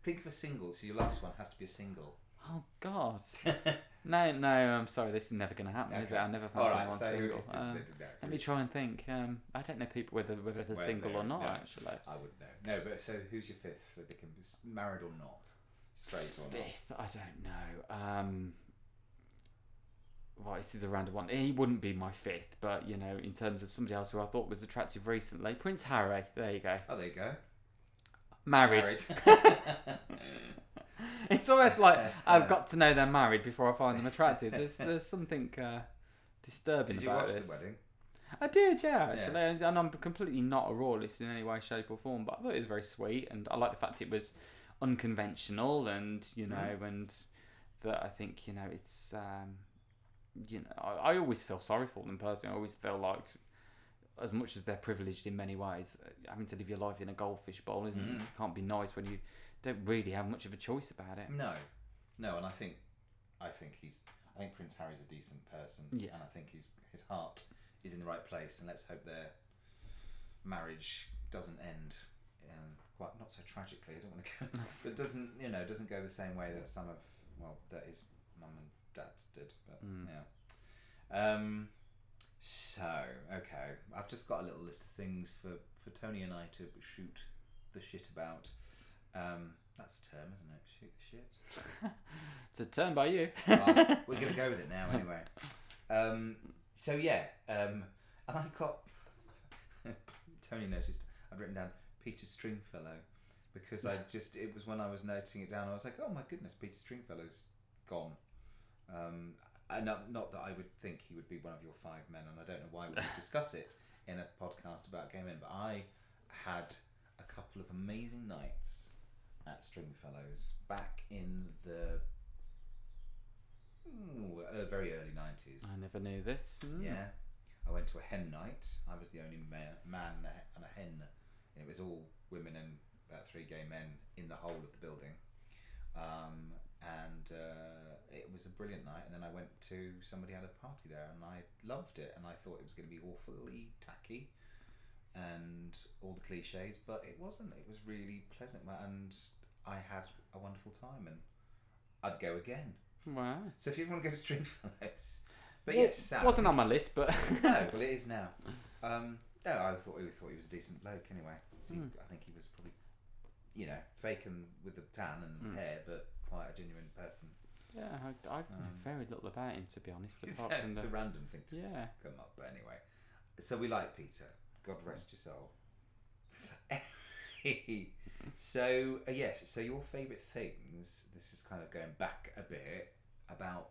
think of a single. So your last one has to be a single. Oh God. No, no. I'm sorry. This is never going to happen, is it? I never All fancy right, one so single. just- Um, no, let me try and think. Um, I don't know people whether whether they're Whether single or not. no. Actually. I wouldn't know. No, but so who's your fifth? That they can be married or not, straight or not. Fifth, I don't know. Um, right, this is a random one. He wouldn't be my fifth, but you know, in terms of somebody else who I thought was attractive recently, Prince Harry. There you go. Oh, there you go. Married. it's almost like I've got to know they're married before I find them attractive. There's there's something uh, disturbing Did you about watch this. the wedding? I did, yeah, actually, and, and I'm completely not a royalist in any way, shape, or form. But I thought it was very sweet, and I like the fact it was unconventional, and you know, Mm. and that I think you know it's, um, you know, I, I always feel sorry for them personally. I always feel like, as much as they're privileged in many ways, uh, having to live your life in a goldfish bowl isn't Mm. it can't be nice when you don't really have much of a choice about it. No, no, and I think, I think he's, I think Prince Harry's a decent person, Yeah. and I think his his heart is in the right place, and let's hope their marriage doesn't end um, quite not so tragically. I don't want to go, but doesn't you know doesn't go the same way that some of well that his mum and dad's did. But Mm. yeah. Um. So okay, I've just got a little list of things for for Tony and I to shoot the shit about. Um, that's a term, isn't it? Shoot the shit. It's a turn by you. We're gonna go with it now anyway. Um, so yeah, um, and I got Tony noticed I'd written down Peter Stringfellow because I just it was when I was noting it down I was like oh my goodness Peter Stringfellow's gone. Um, and not, not that I would think he would be one of your five men, and I don't know why we would discuss it in a podcast about Game In, but I had a couple of amazing nights at Stringfellows back in the ooh, uh, very early 90s. I never knew this. Mm. Yeah. I went to a hen night. I was the only man, man and a and a hen. And it was all women and about three gay men in the whole of the building. Um, and uh, it was a brilliant night. And then I went to somebody had a party there, and I loved it. And I thought it was going to be awfully tacky and all the cliches, but it wasn't. It was really pleasant, and I had a wonderful time. And I'd go again. Wow. So if you want to go to Stringfellows, but Well, yes, Sam, wasn't on my list, but no, well, it is now. Um, no, I thought we thought he was a decent bloke anyway. See, Mm. I think he was probably, you know, faking with the tan and Mm. hair, but quite a genuine person. yeah, I, I know Um, very little about him to be honest. It's, Apart a, from it's the a random thing to yeah. come up, but anyway. So we like Peter. God rest your soul. so uh, yes, so your favourite things. This is kind of going back a bit about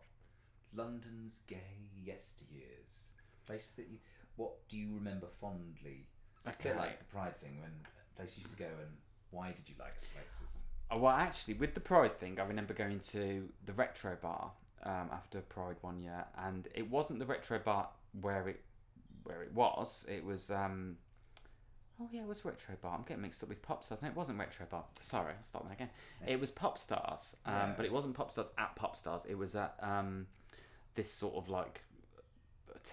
London's gay yesteryears. Place that you. What do you remember fondly? It's a bit like the Pride thing when places used to go and why did you like the places? Oh, well, actually, with the Pride thing, I remember going to the Retro Bar um, after Pride one year, and it wasn't the Retro Bar where it where it was. It was um, oh yeah, it was Retro Bar. I'm getting mixed up with Pop Stars. No, it wasn't Retro Bar. Sorry, I'll start that again. It was Pop Stars, um, Yeah. but it wasn't Pop Stars at Pop Stars. It was at um, this sort of like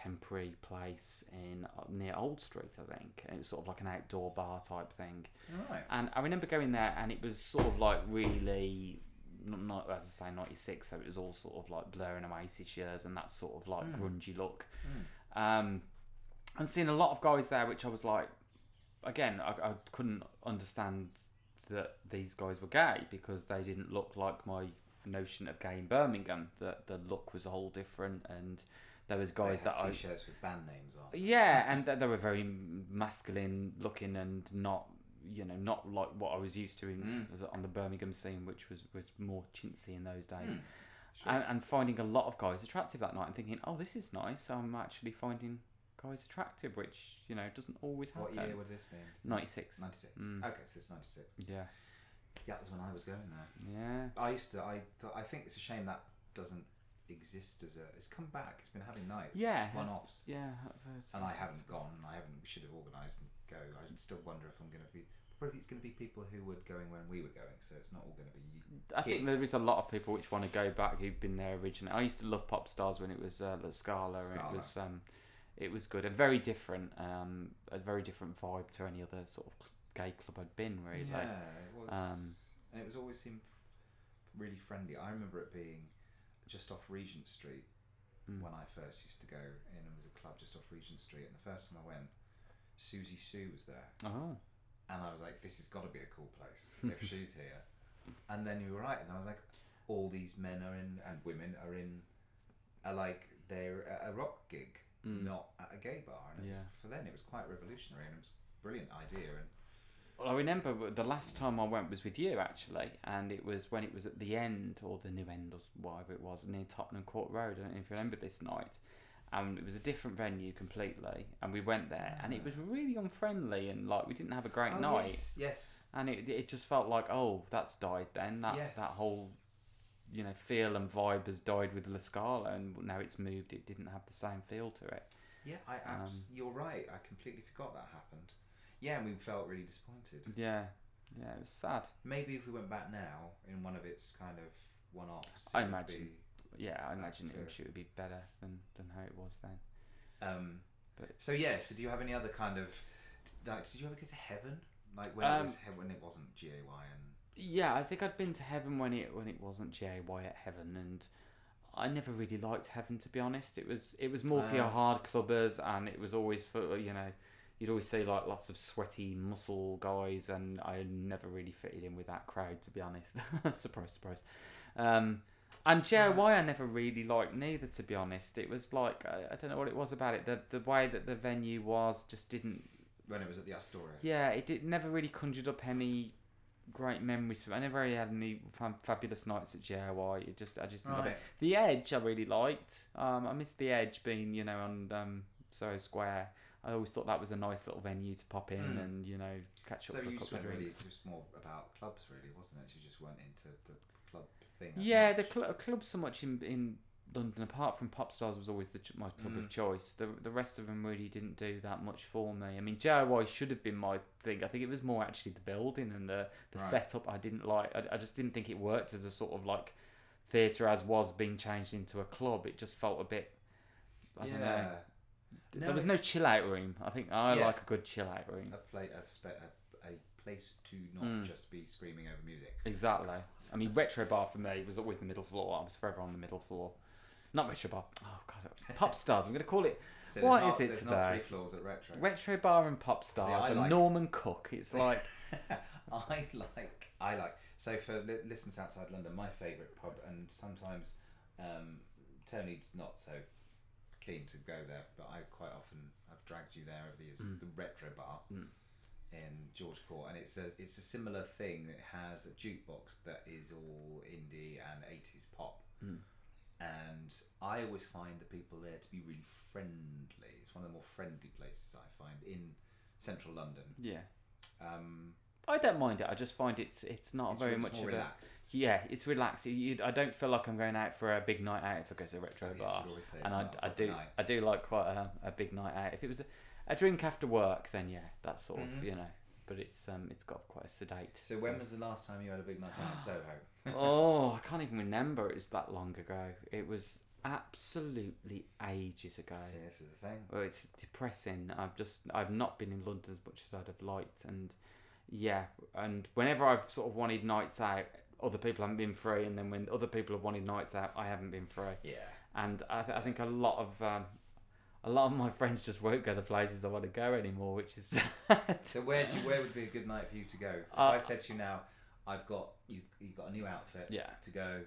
temporary place in uh, near Old Street, I think. And it was sort of like an outdoor bar type thing. Right. And I remember going there, and it was sort of like really, not, not as I say, ninety six. So it was all sort of like blurring Oasis years, and that sort of like Mm. grungy look. Mm. Um, and seeing a lot of guys there, which I was like, again, I, I couldn't understand that these guys were gay because they didn't look like my notion of gay in Birmingham. That the look was a whole different, and there was guys that I t-shirts with band names on. yeah, and th- they were very masculine looking and not, you know, not like what I was used to in Mm. on the Birmingham scene, which was, was more chintzy in those days. Mm. Sure. And, and finding a lot of guys attractive that night and thinking, oh, this is nice. I'm actually finding guys attractive, which, you know, doesn't always happen. what year would this be? 96. 96. Mm. Okay, so it's 96. Yeah. Yeah, that was when I was going there. Yeah. I used to. I thought. I think it's a shame that doesn't exist as a. It's come back. It's been having nights. Yeah. one offs. Yeah. And I haven't gone. I haven't. We should have organised and go. I still wonder if I'm going to be. Probably it's going to be people who were going when we were going. So it's not all going to be. I think there is a lot of people which want to go back who've been there originally. I used to love Pop Stars when it was uh, La Scala, and Scala. it was um, it was good and very different, um, a very different vibe to any other sort of gay club I'd been really. Yeah, it was. Um, and it was always seemed really friendly. I remember it being just off Regent Street Mm. when I first used to go in. It was a club just off Regent Street, and the first time I went, Siouxsie Sioux was there. Oh, And I was like, this has got to be a cool place if she's here. And then you were right, and I was like, all these men are in, and women are in, are like, they're at a rock gig, Mm. not at a gay bar. And it was, for then, it was quite revolutionary, and it was a brilliant idea. And Well, I remember the last time I went was with you actually, and it was when it was at the end or the new end or whatever it was near Tottenham Court Road. I don't know if you remember this night. And it was a different venue completely, and we went there, and it was really unfriendly, and like we didn't have a great Oh, night. Yes, yes. and it, it just felt like oh that's died then that Yes. that whole you know feel and vibe has died with La Scala and now it's moved it didn't have the same feel to it Yeah, I abs- Um, you're right. I completely forgot that happened. Yeah, and we felt really disappointed. yeah yeah it was sad Maybe if we went back now in one of its kind of one-offs, I imagine. yeah I imagine to- it would be better than, than how it was then um, But- so yeah. So do you have any other kind of like, did you ever go to heaven? Like when Um, it was when it wasn't GAY and Yeah, I think I'd been to heaven when it when it wasn't JY at heaven, and I never really liked heaven to be honest. It was it was more for your Ah. hard clubbers, and it was always for you know you'd always see like lots of sweaty muscle guys, and I never really fitted in with that crowd to be honest. surprise, surprise. Um, and JY I never really liked neither to be honest. It was like I, I don't know what it was about it. The the way that the venue was just didn't when it was at the Astoria. yeah, it did, never really conjured up any great memories for me. I never really had any fam- fabulous nights at JY. It just, I just didn't love it. Right. The Edge, I really liked. Um, I missed the Edge being, you know, on um, Soho Square. I always thought that was a nice little venue to pop in Mm. and you know catch up So for a you just couple of drinks. really just more about clubs, really, wasn't it? You just went into the club thing. Yeah, the much. cl- club so much in in London, apart from Popstars, was always the ch- my club Mm. of choice. The the rest of them really didn't do that much for me. I mean, JY should have been my thing. I think it was more actually the building and the the Right. setup. I didn't like. I, I just didn't think it worked as a sort of like theatre as was being changed into a club. It just felt a bit. I don't know. Yeah. No, there was no chill out room. I think I Yeah. like a good chill out room. a play a, spe- a, a place to not Mm. just be screaming over music. Exactly. I mean, retro bar for me was always the middle floor. I was forever on the middle floor. Not retro bar. Oh god, pop stars. I'm gonna call it So What there's is not, it there's today? not three floors at retro. retro bar and pop stars I and like- Norman Cook. It's like I like I like so for li- listeners outside London, my favourite pub, and sometimes um, Tony's not so keen to go there, but I quite often I've dragged you there over the years. Mm. The Retro Bar Mm. in George Court, and it's a it's a similar thing. It has a jukebox that is all indie and eighties pop. Mm. And I always find the people there to be really friendly. It's one of the more friendly places I find in central London. yeah. Um, I don't mind it. I just find it's it's not it's very re- much more of a relaxed. yeah. It's relaxed. You, I don't feel like I'm going out for a big night out if I go to a retro yes, bar. you'd always say and I, a I do night. I do like quite a, a big night out. If it was a, a drink after work, then yeah, that's sort of Mhm. you know. But it's um it's got quite a sedate. So when was the last time you had a big night out in Soho? oh, I can't even remember. It was that long ago. It was absolutely ages ago. See, this is the thing. Well, it's depressing. I've just I've not been in London as much as I'd have liked, and yeah, and whenever I've sort of wanted nights out, other people haven't been free, and then when other people have wanted nights out, I haven't been free, Yeah. and I, th- I think a lot of um, a lot of my friends just won't go the places I want to go anymore, which is So where do you, where would be a good night for you to go? If Uh, I said to you now, I've got you you got a new outfit yeah. to go,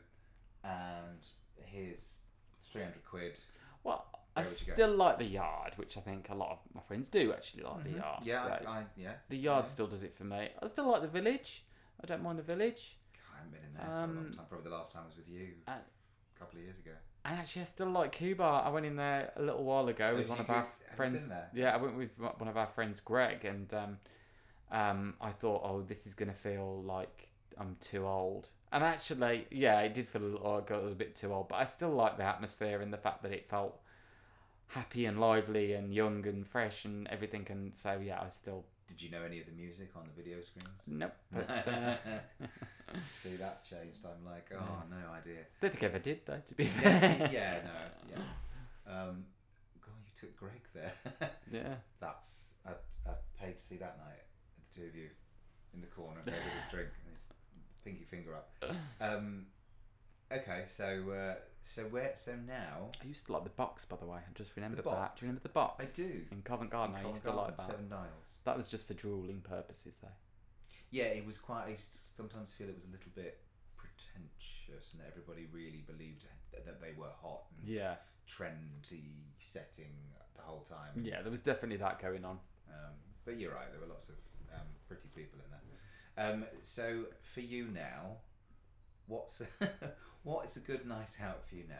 and here's three hundred quid. Well, I Where go? still like the yard, which I think a lot of my friends do actually like the yard. Mm-hmm. Yeah, so I, I, yeah. the yard yeah. still does it for me. I still like the village. I don't mind the village. I haven't been in there for a long Um, time. Probably the last time I was with you uh, a couple of years ago. And actually, I still like Cuba. I went in there a little while ago Oh, with one of our go- have you friends. been there? Yeah, I went with one of our friends, Greg, and um, um, I thought, oh, this is gonna feel like I'm too old. And actually, yeah, it did feel a little like I was a bit too old, but I still like the atmosphere and the fact that it felt happy and lively and young and fresh and everything. And so, yeah, I still Did you know any of the music on the video screens? nope. But uh, See, that's changed. I'm like, oh, Yeah. no idea. don't think I ever did though. To be yeah, fair, yeah, no, yeah. Um, God, you took Greg there. yeah. That's I, I paid to see that night. The two of you in the corner, with his drink and his pinky finger up. Um, okay, so uh, so where so now I used to like the box, by the way. I just remembered that. box? Do you remember the box? I do. In Covent Garden, I used to like that. Seven Dials. That was just for drooling purposes, though. Yeah, it was quite. I used to sometimes feel it was a little bit pretentious, and everybody really believed that they were hot and Yeah, trendy setting the whole time. yeah, there was definitely that going on. Um, but you're right. There were lots of um, pretty people in there. Um, so for you now, what's what is a good night out for you now?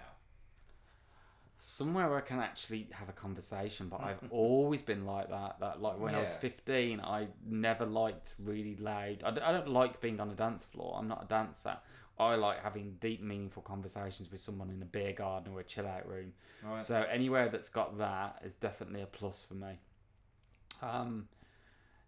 Somewhere where I can actually have a conversation, but I've always been like that. That like when I was fifteen, I never liked really loud. I don't, I don't like being on a dance floor. I'm not a dancer. I like having deep, meaningful conversations with someone in a beer garden or a chill out room. Right. So anywhere that's got that is definitely a plus for me. Um,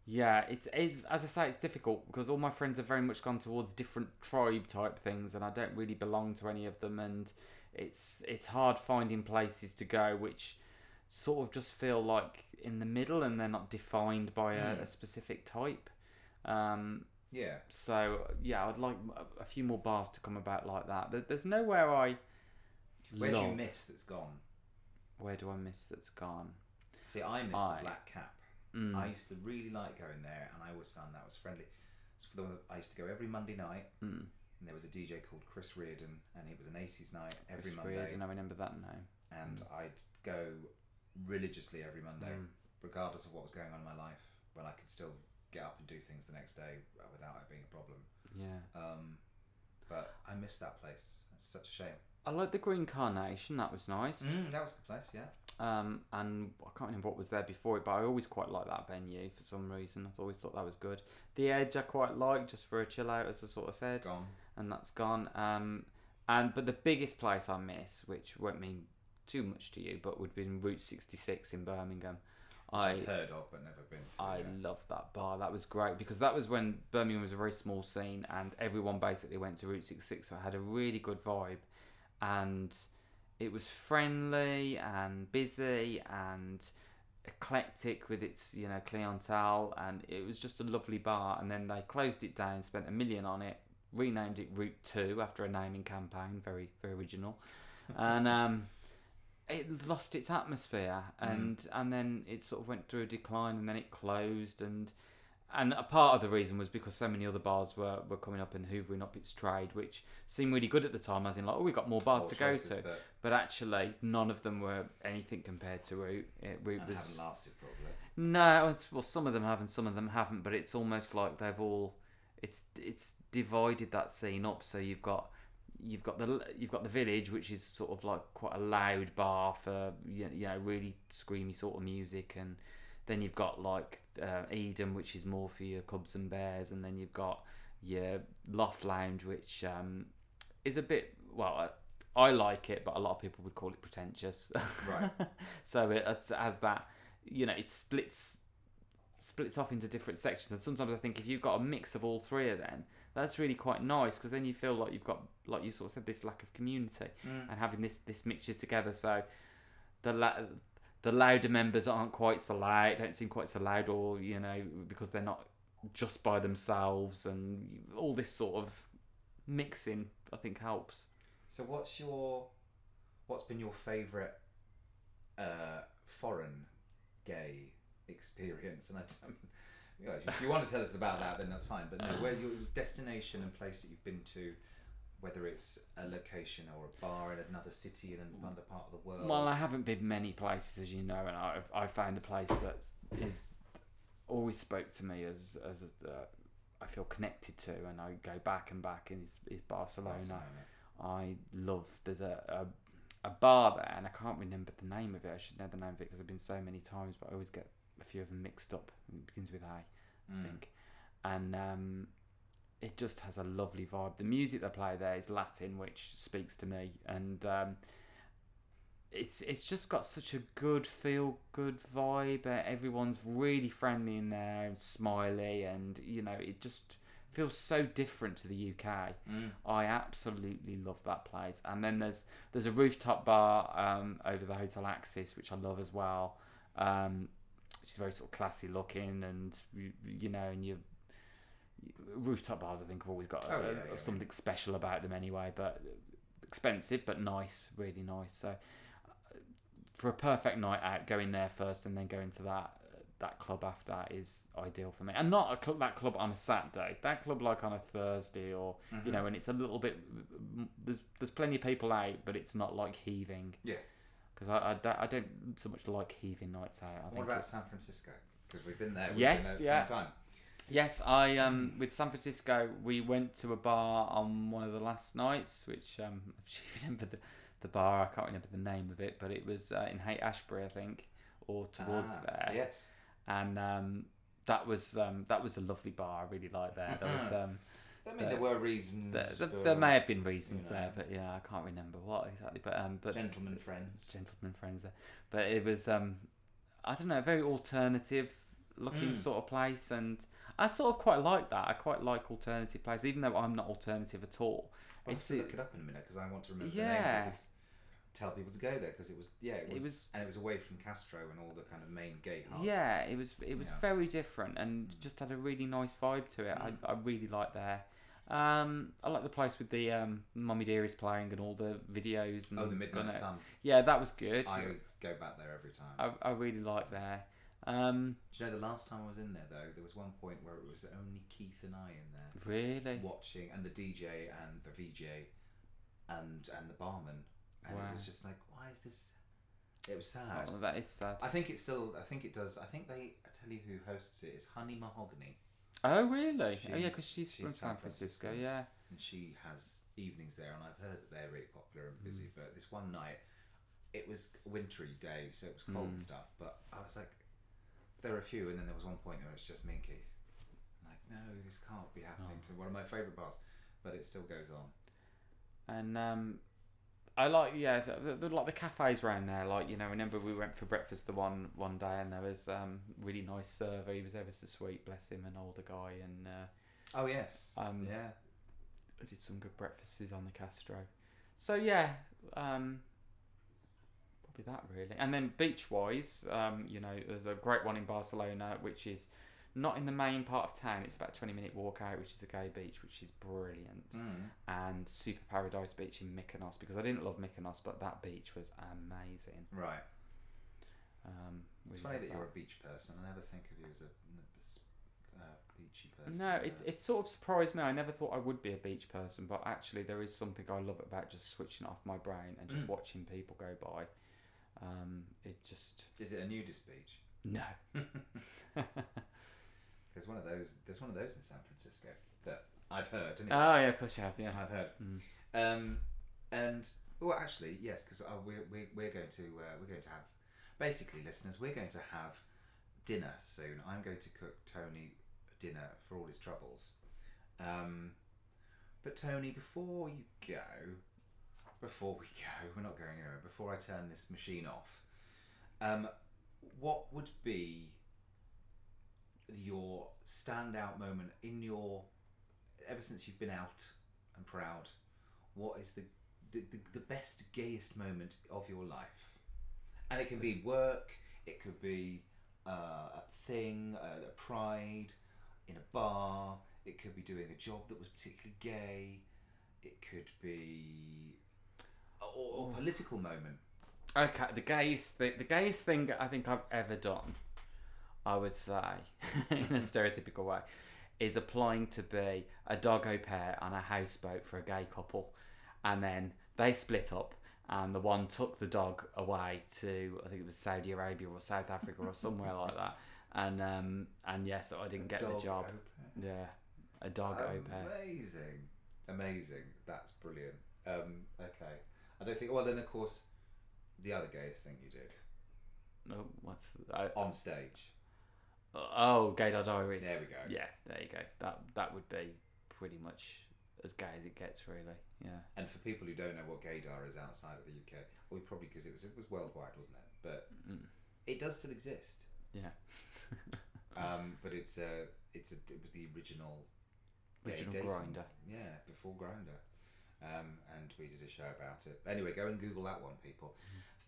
yeah, it's, it's as I say, it's difficult because all my friends have very much gone towards different tribe type things, and I don't really belong to any of them, and it's it's hard finding places to go which sort of just feel like in the middle and they're not defined by a, Mm. a specific type. Um, Yeah. so yeah, I'd like a, few more bars to come about like that. There, there's nowhere I. Where do you miss that's gone? Where do I miss that's gone? See, I miss I- the Black Cap. Mm. I used to really like going there, and I always found that was friendly. So for the one that I used to go every Monday night, Mm. and there was a DJ called Chris Reardon, and it was an '80s night every Monday. Chris Monday, Reardon, I remember that name. and I'd go religiously every Monday, Mm. regardless of what was going on in my life, when I could still get up and do things the next day uh, without it being a problem. Yeah. Um, but I miss that place. It's such a shame. I like the Green Carnation. That was nice. Mm, that was good place, yeah. Um, and I can't remember what was there before it, but I always quite like that venue for some reason. I've always thought that was good. The Edge I quite like just for a chill out, as I sort of said, It's gone. and that's gone. Um, and but the biggest place I miss, which won't mean too much to you, but would be in Route 66 in Birmingham. Which I I've heard of, but never been to. I yeah. loved that bar. That was great because that was when Birmingham was a very small scene and everyone basically went to Route 66. So it had a really good vibe and it was friendly and busy and eclectic with its, you know, clientele and it was just a lovely bar. And then they closed it down, spent a million on it, renamed it Route 2 after a naming campaign. Very, very original. and, um, it lost its atmosphere and and then it sort of went through a decline and then it closed and and a part of the reason was because so many other bars were, were coming up and hoovering up its trade which seemed really good at the time as in like oh we've got more bars to go to but, but actually none of them were anything compared to Root it, Root and was haven't lasted probably. no, it's, well, some of them have and some of them haven't, but it's almost like they've all it's it's divided that scene up. So you've got you've got the you've got the village, which is sort of like quite a loud bar for you know really screamy sort of music, and then you've got like uh, Eden, which is more for your Cubs and Bears, and then you've got your Loft Lounge, which um, is a bit well. I, I like it, but a lot of people would call it pretentious. Right. so it has, has that, you know, it splits splits off into different sections. And sometimes I think if you've got a mix of all three of them, that's really quite nice because then you feel like you've got, like you sort of said, this lack of community Mm. and having this this mixture together. So the la- the louder members aren't quite so loud, don't seem quite so loud, or you know, because they're not just by themselves, and all this sort of mixing, I think helps. So what's your what's been your favourite uh, foreign gay experience? And I you know, if you want to tell us about that, then that's fine. But no, where your destination and place that you've been to, whether it's a location or a bar in another city in another part of the world. Well, I haven't been many places, as you know, and I've I found the place that is always spoke to me as as a, uh, I feel connected to, and I go back and back. And is is Barcelona. Barcelona. I love. There's a, a a bar there, and I can't remember the name of it. I should know the name of it because I've been so many times, but I always get a few of them mixed up. It begins with A, I Mm. think, and um, it just has a lovely vibe. The music they play there is Latin, which speaks to me, and um, it's it's just got such a good feel, good vibe. Everyone's really friendly in there and smiley, and you know it just feels so different to the UK. Mm. I absolutely love that place. And then there's there's a rooftop bar um, over the Hotel Axel, which I love as well, um, which is very sort of classy looking, and you, you know, and you rooftop bars I think have always got Oh, uh, yeah, yeah, something special about them anyway. But expensive, but nice, really nice. So uh, for a perfect night out, going there first and then going to that that club after is ideal for me. And not a club, that club on a Saturday. That club like on a Thursday or Mm-hmm. you know, and it's a little bit. There's there's plenty of people out, but it's not like heaving. Yeah. Because I, I, don't, I don't so much like heaving nights out. I What think about San Francisco? Because we've been there. We've Yes, been there yeah. time. Yes, I um with San Francisco we went to a bar on one of the last nights, which um I remember the the bar. I can't remember the name of it, but it was uh, in Haight Ashbury, I think, or towards Ah, there. Yes. And um that was um that was a lovely bar. I really liked there. There was um I mean, the- there were reasons. there, there, for there may have been reasons you know. there, but yeah, I can't remember what exactly. But um but gentlemen friends. gentlemen friends there. But it was um I don't know, a very alternative looking Mm. sort of place and I sort of quite like that. I quite like alternative places, even though I'm not alternative at all. I'll have to look it up in a minute because I want to remember the name. Because tell people to go there because it was yeah it It was, was- and it was away from Castro and all the kind of main gay hub. Yeah, it was it was Yeah. very different and Mm. just had a really nice vibe to it. Mm. I, I really like there. Um, I like the place with the um, Mummy Dearest playing and all the videos. And Oh, the Midnight. Sun. Yeah, that was good. I go back there every time. I, I really like there. Um, Do you know the last time I was in there though? There was one point where it was only Keith and I in there really. watching, and the DJ and the VJ, and and the barman, and Wow. it was just like, why is this? It was sad. Oh, that is sad. I think it's still. I think it does. I think they. I tell you who hosts it is Honey Mahogany, Oh really? oh yeah, because She's- she's, from San Francisco. Francisco. Yeah. and she has evenings there, and I've heard that they're really popular and busy. Mm. But this one night, it was a wintry day, so it was cold and Mm. stuff. But I was like, there were a few, and then there was one point where it was just me and Keith. I'm like, no, this can't be happening Oh. to one of my favourite bars, but it still goes on. And um, I like yeah, the, the, the- like the cafes around there. Like you know, remember we went for breakfast the one one day, and there was um really nice server. He was ever so sweet, bless him, an older guy, and uh, Oh yes, Um, yeah. I did some good breakfasts on the Castro. So yeah, um, probably that really. And then beach wise, um, you know, there's a great one in Barcelona, which is not in the main part of town. It's about a twenty minute walk out, which is a gay beach, which is brilliant. Mm. And Super Paradise Beach in Mykonos because I didn't love Mykonos, but that beach was amazing. Right. Um, It's funny loved that you're a beach person. I never think of you as a uh, beachy person. No, it, it sort of surprised me. I never thought I would be a beach person, but actually, there is something I love about just switching off my brain and just Mm. watching people go by. Um, it just Is it a nudist beach? no. There's one of those. There's one of those in San Francisco that I've heard. Anyway. Oh yeah, of course you have. Yeah. I've heard. Mm. Um, and well, actually, yes, because uh, we're, we're we're going to uh, we're going to have basically, listeners, we're going to have dinner soon. I'm going to cook Tony dinner for all his troubles. Um, but Tony, before you go, before we go, we're not going anywhere. Before I turn this machine off, um, what would be your standout moment in your ever since you've been out and proud? What is the the, the, the best gayest moment of your life? And it can be work. It could be uh, a thing, a, a pride in a bar. It could be doing a job that was particularly gay. It could be or, or political moment. Okay, the gayest thing, the gayest thing I think I've ever done, I would say, in a stereotypical way, is applying to be a dog au pair on a houseboat for a gay couple, and then they split up, and the one took the dog away to I think it was Saudi Arabia or South Africa or somewhere like that, and um and yes, so I didn't get the job. Yeah, a dog au pair. Amazing, amazing. That's brilliant. Um, okay, I don't think. Well, then of course, the other gayest thing you did Oh, what's I, on stage. oh Gaydar Diaries? There we go. Yeah, there you go. That that would be pretty much as gay as it gets, really. Yeah. And for people who don't know what gaydar is outside of the UK, well, probably because it was it was worldwide, wasn't it? But Mm. it does still exist. Yeah. Um, but it's a it's a it was the original Original Grindr. Yeah, before Grindr um, and we did a show about it. Anyway, go and Google that one, people.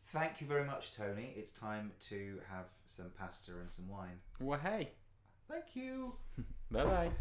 Thank you very much, Tony. It's time to have some pasta and some wine. Well, hey. Thank you. bye bye.